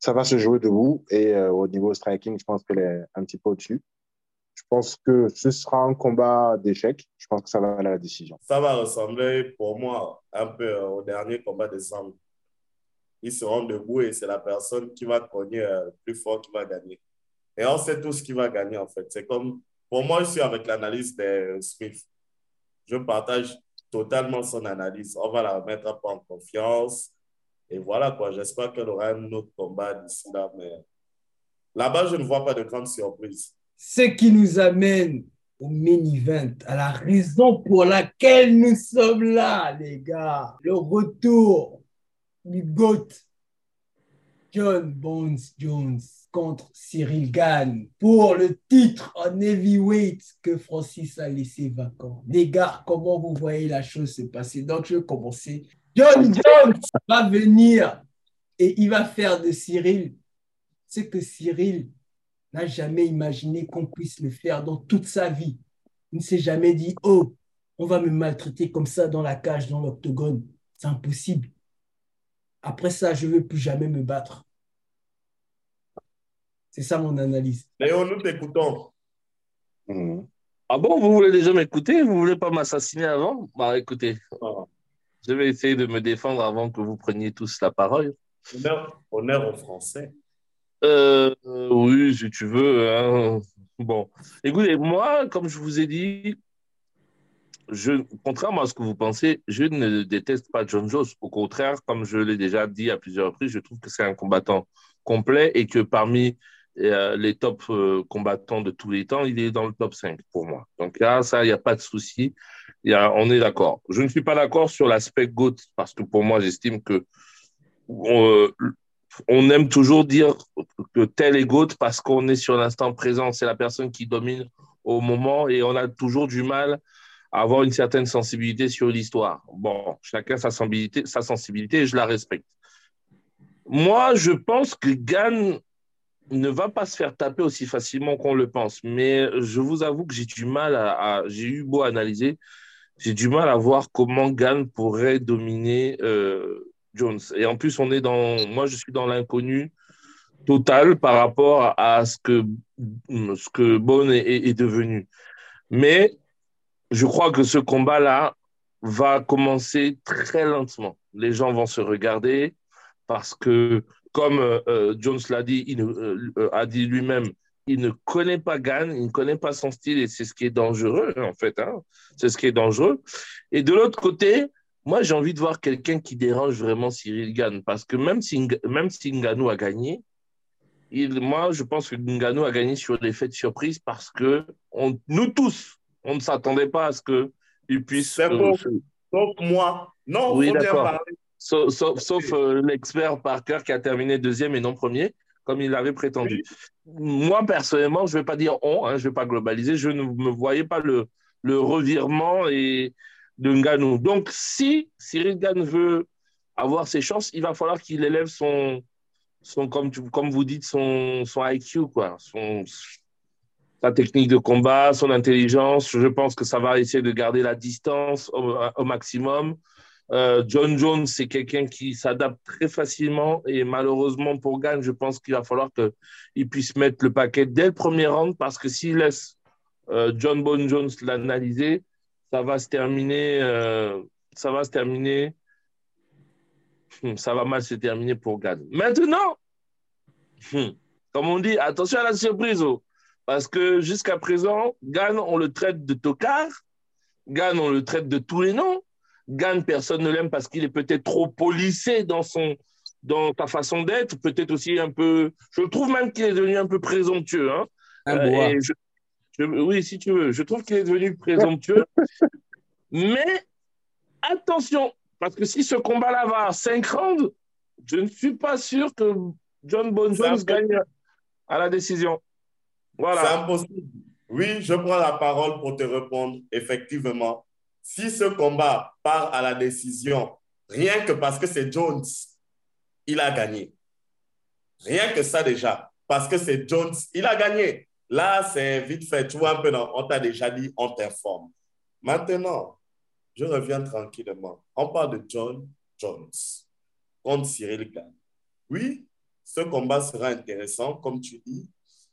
Ça va se jouer debout et euh, au niveau striking, je pense qu'elle est un petit peu au-dessus. Je pense que ce sera un combat d'échecs. Je pense que ça va aller à la décision. Ça va ressembler pour moi un peu euh, au dernier combat de Sam. Ils seront debout et c'est la personne qui va cogner euh, plus fort qui va gagner. Et on sait tous qui va gagner en fait. C'est comme, pour moi, je suis avec l'analyse de Smith. Je partage totalement son analyse. On va la mettre un peu en confiance. Et voilà quoi, j'espère qu'elle aura un autre combat d'ici là. Mais là-bas, je ne vois pas de grande surprise. Ce qui nous amène au main event, à la raison pour laquelle nous sommes là, les gars. Le retour du GOAT, John Bones Jones contre Cyril Gann pour le titre en heavyweight que Francis a laissé vacant. Les gars, comment vous voyez la chose se passer? Donc, je vais commencer. John Jones va venir et il va faire de Cyril ce que Cyril n'a jamais imaginé qu'on puisse le faire dans toute sa vie. Il ne s'est jamais dit, oh, on va me maltraiter comme ça dans la cage, dans l'octogone. C'est impossible. Après ça, je ne veux plus jamais me battre. C'est ça mon analyse. Léon, nous t'écoutons. Mhm. Ah bon, vous voulez déjà m'écouter? Vous voulez pas m'assassiner avant? Bah écoutez, Ah. Je vais essayer de me défendre avant que vous preniez tous la parole. Honneur, honneur aux Français. Euh, oui, si tu veux. hein. Bon, écoutez, moi, comme je vous ai dit, je, contrairement à ce que vous pensez, je ne déteste pas John Jones. Au contraire, comme je l'ai déjà dit à plusieurs reprises, je trouve que c'est un combattant complet et que parmi euh, les top euh, combattants de tous les temps, il est dans le top 5 pour moi. Donc là, ça, il n'y a pas de souci. On est d'accord. Je ne suis pas d'accord sur l'aspect GOAT parce que pour moi, j'estime que euh, on aime toujours dire que tel est GOAT parce qu'on est sur l'instant présent. C'est la personne qui domine au moment et on a toujours du mal à avoir une certaine sensibilité sur l'histoire. Bon, chacun sa sensibilité, sa sensibilité je la respecte. Moi, je pense que Gann ne va pas se faire taper aussi facilement qu'on le pense. Mais je vous avoue que j'ai du mal à, j'ai eu beau analyser, j'ai du mal à voir comment Gann pourrait dominer euh, Jones. Et en plus, on est dans, moi, je suis dans l'inconnu total par rapport à, ce que ce que Bone est devenu. Mais je crois que ce combat-là va commencer très lentement. Les gens vont se regarder parce que, comme euh, euh, Jones l'a dit, il euh, a dit lui-même, il ne connaît pas Gann, il ne connaît pas son style et c'est ce qui est dangereux en fait. hein. C'est ce qui est dangereux. Et de l'autre côté, moi j'ai envie de voir quelqu'un qui dérange vraiment Cyril Gann parce que même si, même si Ngannou a gagné, il, moi je pense que Ngannou a gagné sur l'effet de surprise parce que on, nous tous, on ne s'attendait pas à ce qu'il puisse. Euh, Donc moi, non, Oui, bien d'accord. parler. Sauf, sauf, sauf, euh, l'expert Parker qui a terminé deuxième et non premier, comme il l'avait prétendu. Moi, personnellement, je ne vais pas dire on, hein, je ne vais pas globaliser, je ne me voyais pas le, le revirement et de Ngannou. Donc, si Cyril Gann veut avoir ses chances, il va falloir qu'il élève son, son comme, tu- comme vous dites, son, son IQ, quoi, son, sa technique de combat, son intelligence. Je pense que ça va essayer de garder la distance au, au maximum. Euh, John Jones, c'est quelqu'un qui s'adapte très facilement et malheureusement pour Gann, je pense qu'il va falloir qu'il puisse mettre le paquet dès le premier round parce que s'il laisse euh, John Bone Jones l'analyser, ça va se terminer, euh, ça va se terminer, Hmm, ça va mal se terminer pour Gann. Maintenant, hmm, comme on dit, attention à la surprise, oh, parce que jusqu'à présent, Gann, on le traite de tocard, Gann, on le traite de tous les noms. Gann, personne ne l'aime parce qu'il est peut-être trop polissé dans son dans ta façon d'être, peut-être aussi un peu. Je trouve même qu'il est devenu un peu présomptueux. Hein. Un Euh, boa. et je- je- oui, si tu veux. Je trouve qu'il est devenu présomptueux. Mais attention, parce que si ce combat-là va à 5 rounds, je ne suis pas sûr que John Bon C'est Jones impossible. gagne à la décision. C'est Voilà. impossible. Oui, je prends la parole pour te répondre. Effectivement, si ce combat part à la décision, rien que parce que c'est Jones, il a gagné. Rien que ça déjà, parce que c'est Jones, il a gagné. Là, c'est vite fait. Tu vois un peu, on t'a déjà dit, on t'informe. Maintenant, je reviens tranquillement. On parle de John Jones contre Cyril Gann. Oui, ce combat sera intéressant, comme tu dis.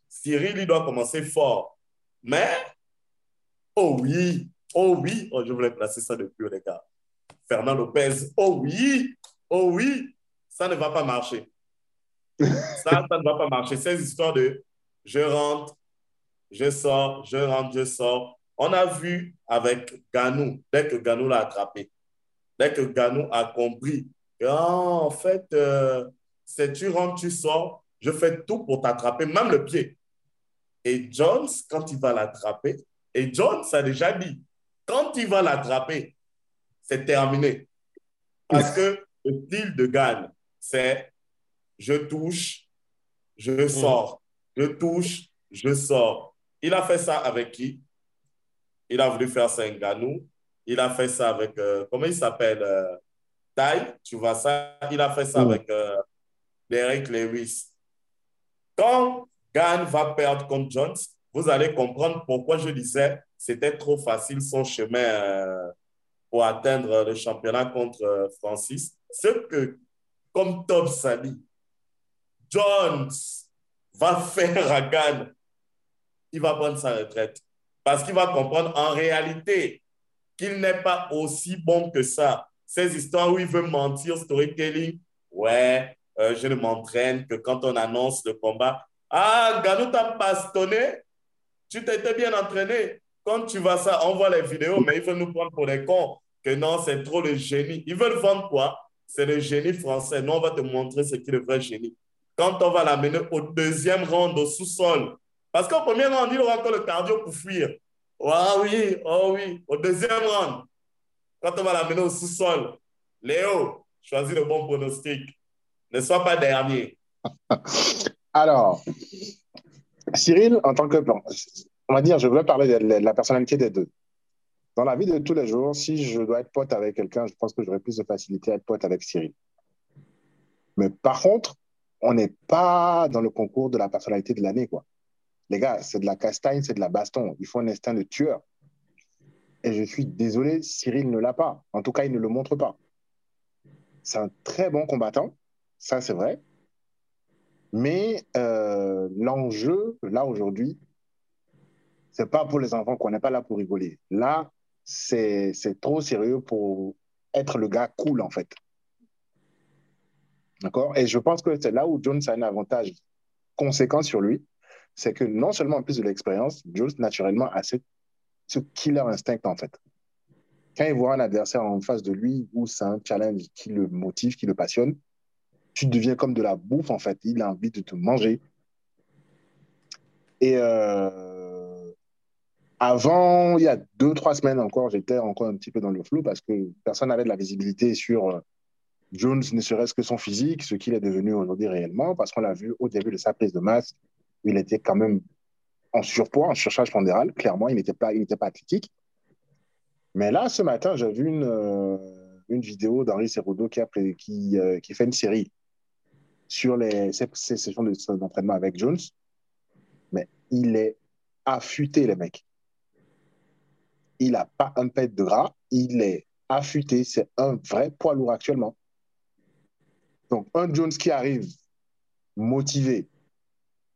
Cyril, il doit commencer fort. Mais, oh oui, oh oui, oh, je voulais placer ça depuis, les gars. Fernand Lopez, oh oui, oh oui, ça ne va pas marcher. Ça, ça ne va pas marcher. Ces histoires de je rentre, je sors, je rentre, je sors. On a vu avec Ganou, dès que Ganou l'a attrapé, dès que Ganou a compris que, ah, en fait, euh, c'est tu rentres, tu sors, je fais tout pour t'attraper, même le pied. Et Jones, quand il va l'attraper, et Jones a déjà dit, quand il va l'attraper, c'est terminé. Parce que le style de Gann, c'est je touche, je mm. sors, je touche, je sors. Il a fait ça avec qui? Il a voulu faire ça avec Ganou. Il a fait ça avec, euh, comment il s'appelle euh, Tai, tu vois ça? Il a fait ça mm. avec euh, Derek Lewis. Quand Gann va perdre contre Jones, vous allez comprendre pourquoi je disais c'était trop facile son chemin pour atteindre le championnat contre Francis. Ce que, comme Tom dit, Jones va faire à Gann, il va prendre sa retraite. Parce qu'il va comprendre en réalité qu'il n'est pas aussi bon que ça. Ces histoires où il veut mentir, storytelling, ouais, euh, je ne m'entraîne que quand on annonce le combat. Ah, Ganou t'a bastonné, tu t'étais bien entraîné. Quand tu vois ça, on voit les vidéos, mais ils veulent nous prendre pour des cons. Que non, c'est trop le génie. Ils veulent vendre quoi? C'est le génie français. Nous, on va te montrer ce qu'est le vrai génie quand on va l'amener au deuxième round au sous-sol. Parce qu'au premier round, il aura encore le cardio pour fuir. Ah oui, oh oui, au deuxième round, quand on va l'amener au sous-sol, Léo, choisis le bon pronostic. Ne sois pas dernier. Alors, Cyril, en tant que, on va dire, je veux parler de la personnalité des deux. Dans la vie de tous les jours, si je dois être pote avec quelqu'un, je pense que j'aurais plus de facilité à être pote avec Cyril. Mais par contre, on n'est pas dans le concours de la personnalité de l'année, quoi. Les gars, c'est de la castagne, c'est de la baston. Il faut un instinct de tueur. Et je suis désolé, Cyril ne l'a pas. En tout cas, il ne le montre pas. C'est un très bon combattant, ça c'est vrai. Mais euh, l'enjeu, là aujourd'hui, c'est pas pour les enfants qu'on n'est pas là pour rigoler. Là, c'est trop sérieux pour être le gars cool, en fait. D'accord? Et je pense que c'est là où Jones a un avantage conséquent sur lui. C'est que non seulement en plus de l'expérience, Jones, naturellement, a ce, killer instinct, en fait. Quand il voit un adversaire en face de lui où c'est un challenge qui le motive, qui le passionne, tu deviens comme de la bouffe, en fait. Il a envie de te manger. Et euh, avant, il y a deux, trois semaines encore, j'étais encore un petit peu dans le flou parce que personne n'avait de la visibilité sur euh, Jones, ne serait-ce que son physique, ce qu'il est devenu aujourd'hui réellement, parce qu'on l'a vu au début de sa prise de masse, il était quand même en surpoids, en surcharge pondérale. Clairement, il n'était pas, pas athlétique. Mais là, ce matin, j'ai vu une, euh, une vidéo d'Henri Serrudo qui, qui, euh, qui fait une série sur les, ces, sessions d'entraînement avec Jones. Mais il est affûté, les mecs. Il n'a pas un pet de gras, il est affûté. C'est un vrai poids lourd actuellement. Donc, un Jones qui arrive motivé,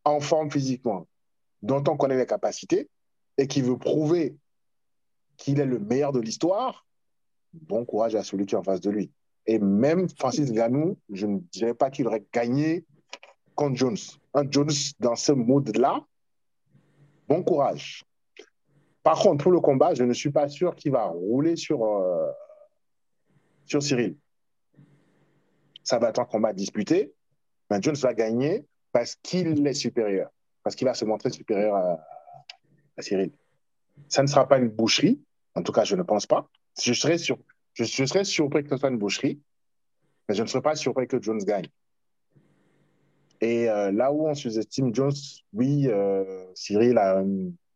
en forme physiquement, dont on connaît les capacités, et qui veut prouver qu'il est le meilleur de l'histoire, bon courage à celui qui est en face de lui. Et même Francis Ganou, je ne dirais pas qu'il aurait gagné contre Jones. Un Jones dans ce mode-là, bon courage. Par contre, pour le combat, je ne suis pas sûr qu'il va rouler sur, euh, sur Cyril ça va être un combat disputé. Mais Jones va gagner parce qu'il est supérieur, parce qu'il va se montrer supérieur à, Cyril. Ça ne sera pas une boucherie, en tout cas, je ne pense pas. Je serais, sur, surpris que ce soit une boucherie, mais je ne serais pas surpris que Jones gagne. Et euh, là où on sous-estime Jones, oui, euh, Cyril a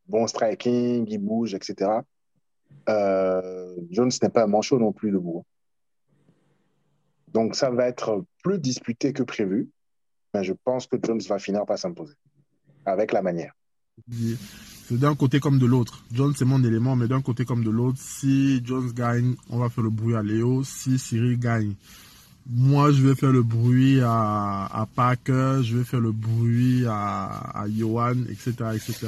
bon striking, il bouge, etc. Euh, Jones n'est pas un manchot non plus debout. Donc, ça va être plus disputé que prévu. Mais je pense que Jones va finir par s'imposer avec la manière. D'un côté comme de l'autre. Jones, c'est mon élément, mais d'un côté comme de l'autre. Si Jones gagne, on va faire le bruit à Léo. Si Cyril gagne, moi, je vais faire le bruit à, à Parker, je vais faire le bruit à, à Johan, etc., etc.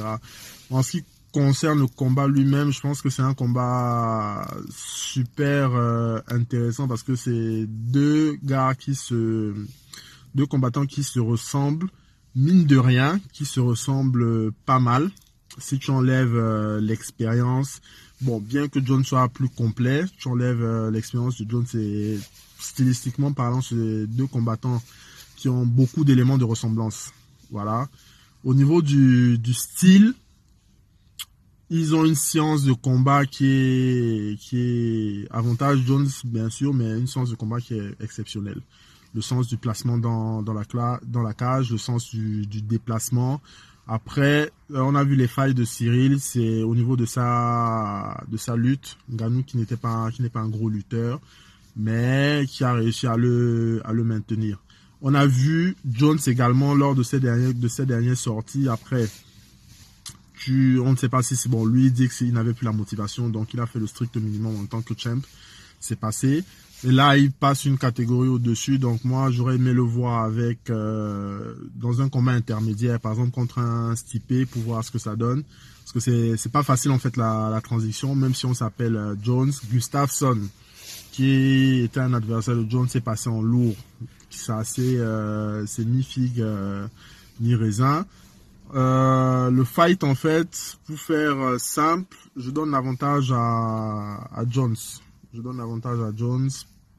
En ce qui concerne le combat lui-même, je pense que c'est un combat super euh, intéressant parce que c'est deux gars qui se, deux combattants qui se ressemblent, mine de rien, qui se ressemblent pas mal. Si tu enlèves euh, l'expérience, bon, bien que John soit plus complet, tu enlèves euh, l'expérience de John, c'est stylistiquement parlant, c'est deux combattants qui ont beaucoup d'éléments de ressemblance. Voilà. Au niveau du, style, ils ont une science de combat qui est, qui est avantage Jones, bien sûr, mais une science de combat qui est exceptionnelle. Le sens du placement dans, dans, la, cage, le sens du, du déplacement. Après, on a vu les failles de Cyril, c'est au niveau de sa, de sa lutte. Ganou qui n'était pas, qui n'est pas un gros lutteur, mais qui a réussi à le, maintenir. On a vu Jones également lors de ces dernières, de sorties après on ne sait pas si c'est bon. Lui, il dit qu'il n'avait plus la motivation, donc il a fait le strict minimum en tant que champ. C'est passé. Et là, il passe une catégorie au-dessus. Donc moi, j'aurais aimé le voir avec euh, dans un combat intermédiaire, par exemple contre un Stipe, pour voir ce que ça donne. Parce que c'est c'est pas facile en fait la, transition, même si on s'appelle euh, Jones. Gustafsson, qui était un adversaire de Jones, s'est passé en lourd. C'est assez, euh, ni figue ni raisin. Euh, le fight, en fait, pour faire euh, simple, je donne l'avantage à, à Jones. Je donne l'avantage à Jones,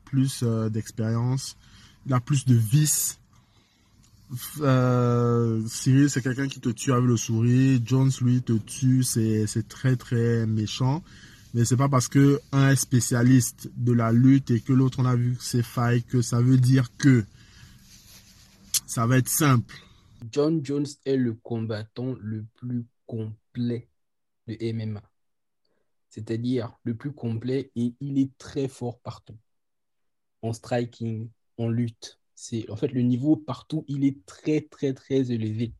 plus euh, d'expérience. Il a plus de vices. Cyril, c'est quelqu'un qui te tue avec le sourire. Jones, lui, te tue, c'est très, très méchant. Mais c'est pas parce que un est spécialiste de la lutte et que l'autre on a vu ses failles que ça veut dire que ça va être simple John Jones est le combattant le plus complet de MMA. C'est-à-dire le plus complet et il est très fort partout. En striking, en lutte. En fait le niveau partout, il est très très très élevé.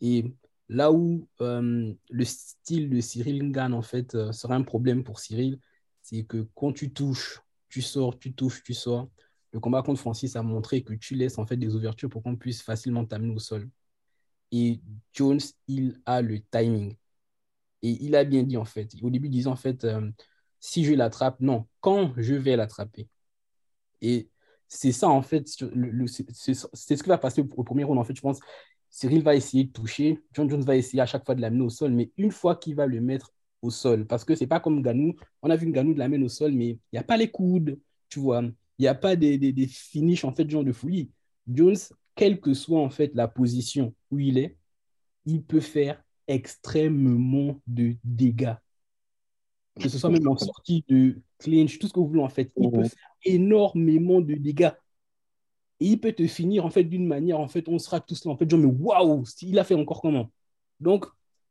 Et là où euh, le style de Cyril Ngan en fait euh, un problème pour Cyril, c'est que quand tu touches, tu sors, tu touches, tu sors le combat contre Francis a montré que tu laisses en fait des ouvertures pour qu'on puisse facilement t'amener au sol. Et Jones, il a le timing. Et il a bien dit en fait. Au début, il disait en fait, euh, si je l'attrape, non, quand je vais l'attraper. Et c'est ça en fait, c'est ce qui va passer au premier round en fait. Je pense Cyril va essayer de toucher, John Jones va essayer à chaque fois de l'amener au sol, mais une fois qu'il va le mettre au sol, parce que c'est pas comme Ganou, on a vu Ganou de l'amener au sol, mais il n'y a pas les coudes, tu vois il n'y a pas des, des, des, finishes en fait genre de folie. Jones, quelle que soit en fait la position où il est, il peut faire extrêmement de dégâts. Que ce soit même en sortie de clinch, tout ce que vous voulez en fait, il peut faire énormément de dégâts. Et il peut te finir en fait d'une manière, en fait, on sera tous là en fait, genre, mais waouh, il a fait encore comment? Donc,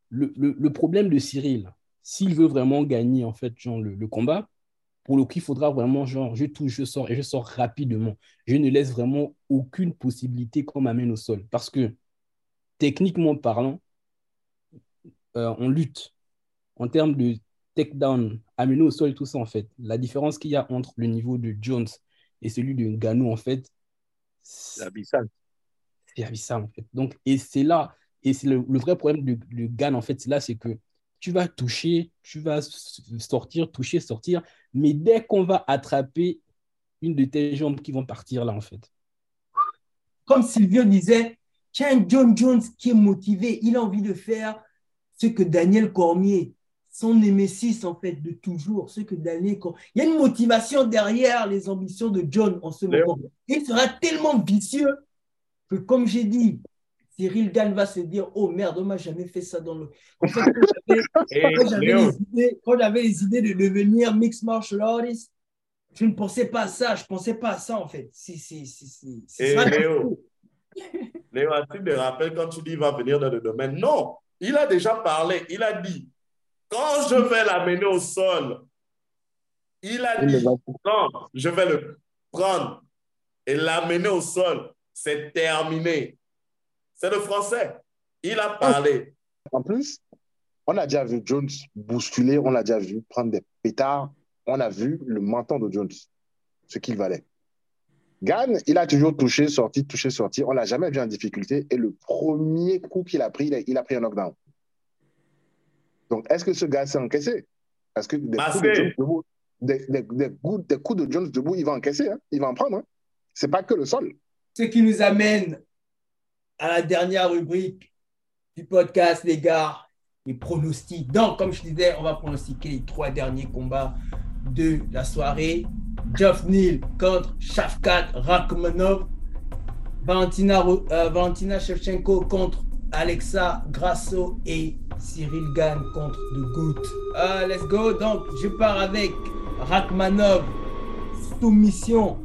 le, le, problème de Cyril, s'il veut vraiment gagner en fait genre, le, combat, pour le coup, il faudra vraiment, genre, je touche, je sors et je sors rapidement. Je ne laisse vraiment aucune possibilité qu'on m'amène au sol. Parce que, techniquement parlant, euh, on lutte en termes de takedown, amener au sol, tout ça, en fait. La différence qu'il y a entre le niveau de Jones et celui de Ganou, en fait, c'est abyssal. C'est abyssal, en fait. Donc, et c'est là, et c'est le, vrai problème de, de en fait, c'est là, c'est que tu vas toucher, tu vas sortir, toucher, sortir, mais dès qu'on va attraper une de tes jambes qui vont partir là, en fait. Comme Sylvio disait, tiens, John Jones qui est motivé, il a envie de faire ce que Daniel Cormier, son némésis en fait de toujours, ce que Cormier. Il y a une motivation derrière les ambitions de John en ce moment. Il sera tellement vicieux que, comme j'ai dit, Cyril Gann va se dire Oh merde, on m'a jamais fait ça dans le. En fait, quand j'avais les, idées de devenir mixed martial artist, je ne pensais pas à ça. Je ne pensais pas à ça en fait. Si, si, si, si. Et Léo, Léo, tu te rappelles quand tu dis il va venir dans le domaine? Non, il a déjà parlé. Il a dit Quand je vais l'amener au sol, il a dit Non, je vais le prendre et l'amener au sol. C'est terminé. C'est le français. Il a parlé. En plus, On a déjà vu Jones bousculer, on l'a déjà vu prendre des pétards. On a vu le menton de Jones, ce qu'il valait. Gann, il a toujours touché, sorti, touché, sorti. On l'a jamais vu en difficulté. Et le premier coup qu'il a pris, il a, il a pris un knockdown. Donc, est-ce que ce gars s'est encaissé? Parce que des coups, de. Jones debout, des, des- des coups, des coups de Jones debout, il va encaisser. hein. Il va en prendre. Hein. C'est pas que le sol. Ce qui nous amène à la dernière rubrique du podcast, les gars, les pronostics. Donc, comme je disais, on va pronostiquer les trois derniers combats de la soirée. Geoff Neal contre Shafkat Rakhmonov. Valentina, euh, Valentina Shevchenko contre Alexa Grasso et Cyril Gann contre The Goat. Euh, let's go. Donc, je pars avec Rakhmonov. Soumission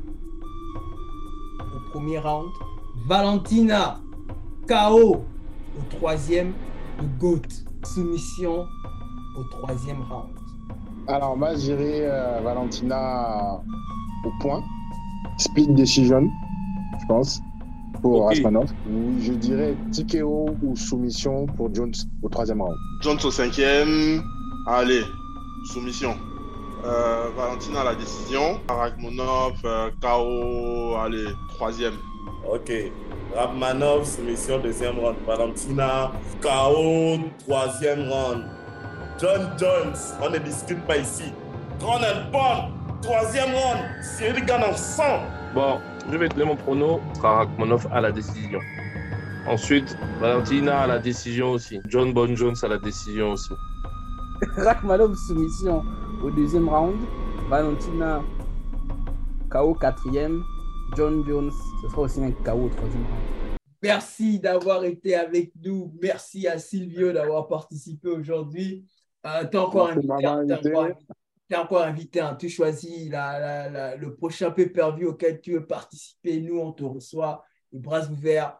au premier round. Valentina, KO au troisième. Le GOAT, soumission au troisième round. Alors, moi, j'irai euh, Valentina au point. Speed decision, je pense, pour Ok. Rasmanov. Ou je dirais TKO ou soumission pour Jones au troisième round. Jones au cinquième. Allez, soumission. Euh, Valentina à la décision. Rachmanov, euh, KO, allez, troisième. Ok. Rapmanov, soumission, deuxième round. Valentina, KO, troisième round. John Jones, on ne discute pas ici. Ronald Paul, troisième round. Cyril Gann en sang. Bon, je vais donner mon prono. Ce sera Rakhmonov à la décision. Ensuite, Valentina à la décision aussi. John Bon Jones à la décision aussi. Rakhmanov soumission au deuxième round. Valentina KO quatrième. John Jones, ce sera aussi un KO au troisième round. Merci d'avoir été avec nous. Merci à Silvio d'avoir participé aujourd'hui. Euh, t'es encore invité. Encore, invité. hein. Tu choisis le prochain pay-per-view auquel tu veux participer. Nous, on te reçoit les bras ouverts.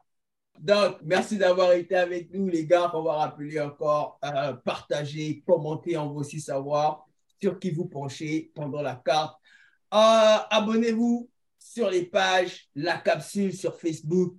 Donc, merci d'avoir été avec nous, les gars, pour avoir appelé encore, euh, partager, commenter. On veut aussi savoir sur qui vous penchez pendant la carte. Euh, Abonnez-vous sur les pages, la capsule sur Facebook,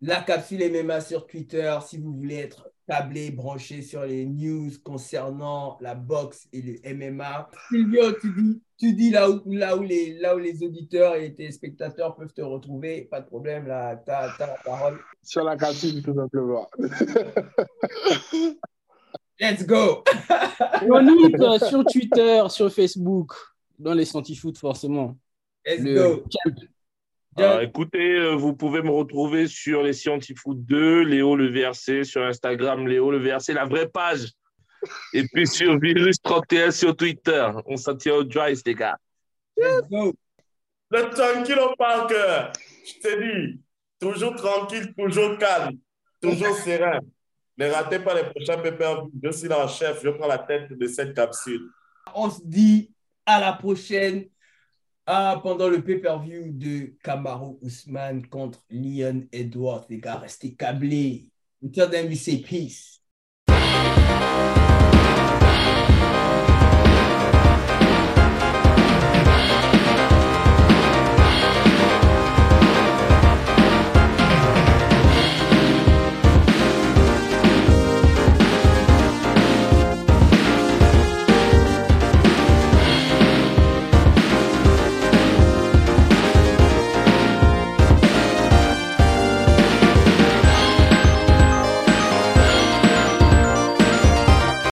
la capsule MMA sur Twitter si vous voulez être câblé, branché sur les news concernant la boxe et le MMA. Silvio, tu dis, tu dis là, où, là, où les, là où les auditeurs et les téléspectateurs peuvent te retrouver. Pas de problème, là, tu as, la parole. Sur la capsule, tout simplement. Let's go! Chronique euh, sur Twitter, sur Facebook, dans les Santifoot forcément. Let's Le go! Ah, écoutez, euh, vous pouvez me retrouver sur les Scientifoot 2, Léo le VRC, sur Instagram, Léo le VRC, la vraie page. Et puis sur Virus31 sur Twitter. On s'en tient au dry, les gars. Let's go! Le tranquille Parker, je te dis, toujours tranquille, toujours calme, toujours serein. Ne ratez pas les prochains pay-per-view. Je suis là en chef, je prends la tête de cette capsule. On se dit à la prochaine ah, pendant le pay-per-view de Kamaru Usman contre Leon Edwards. Les gars, restez câblés. Until then, we say peace.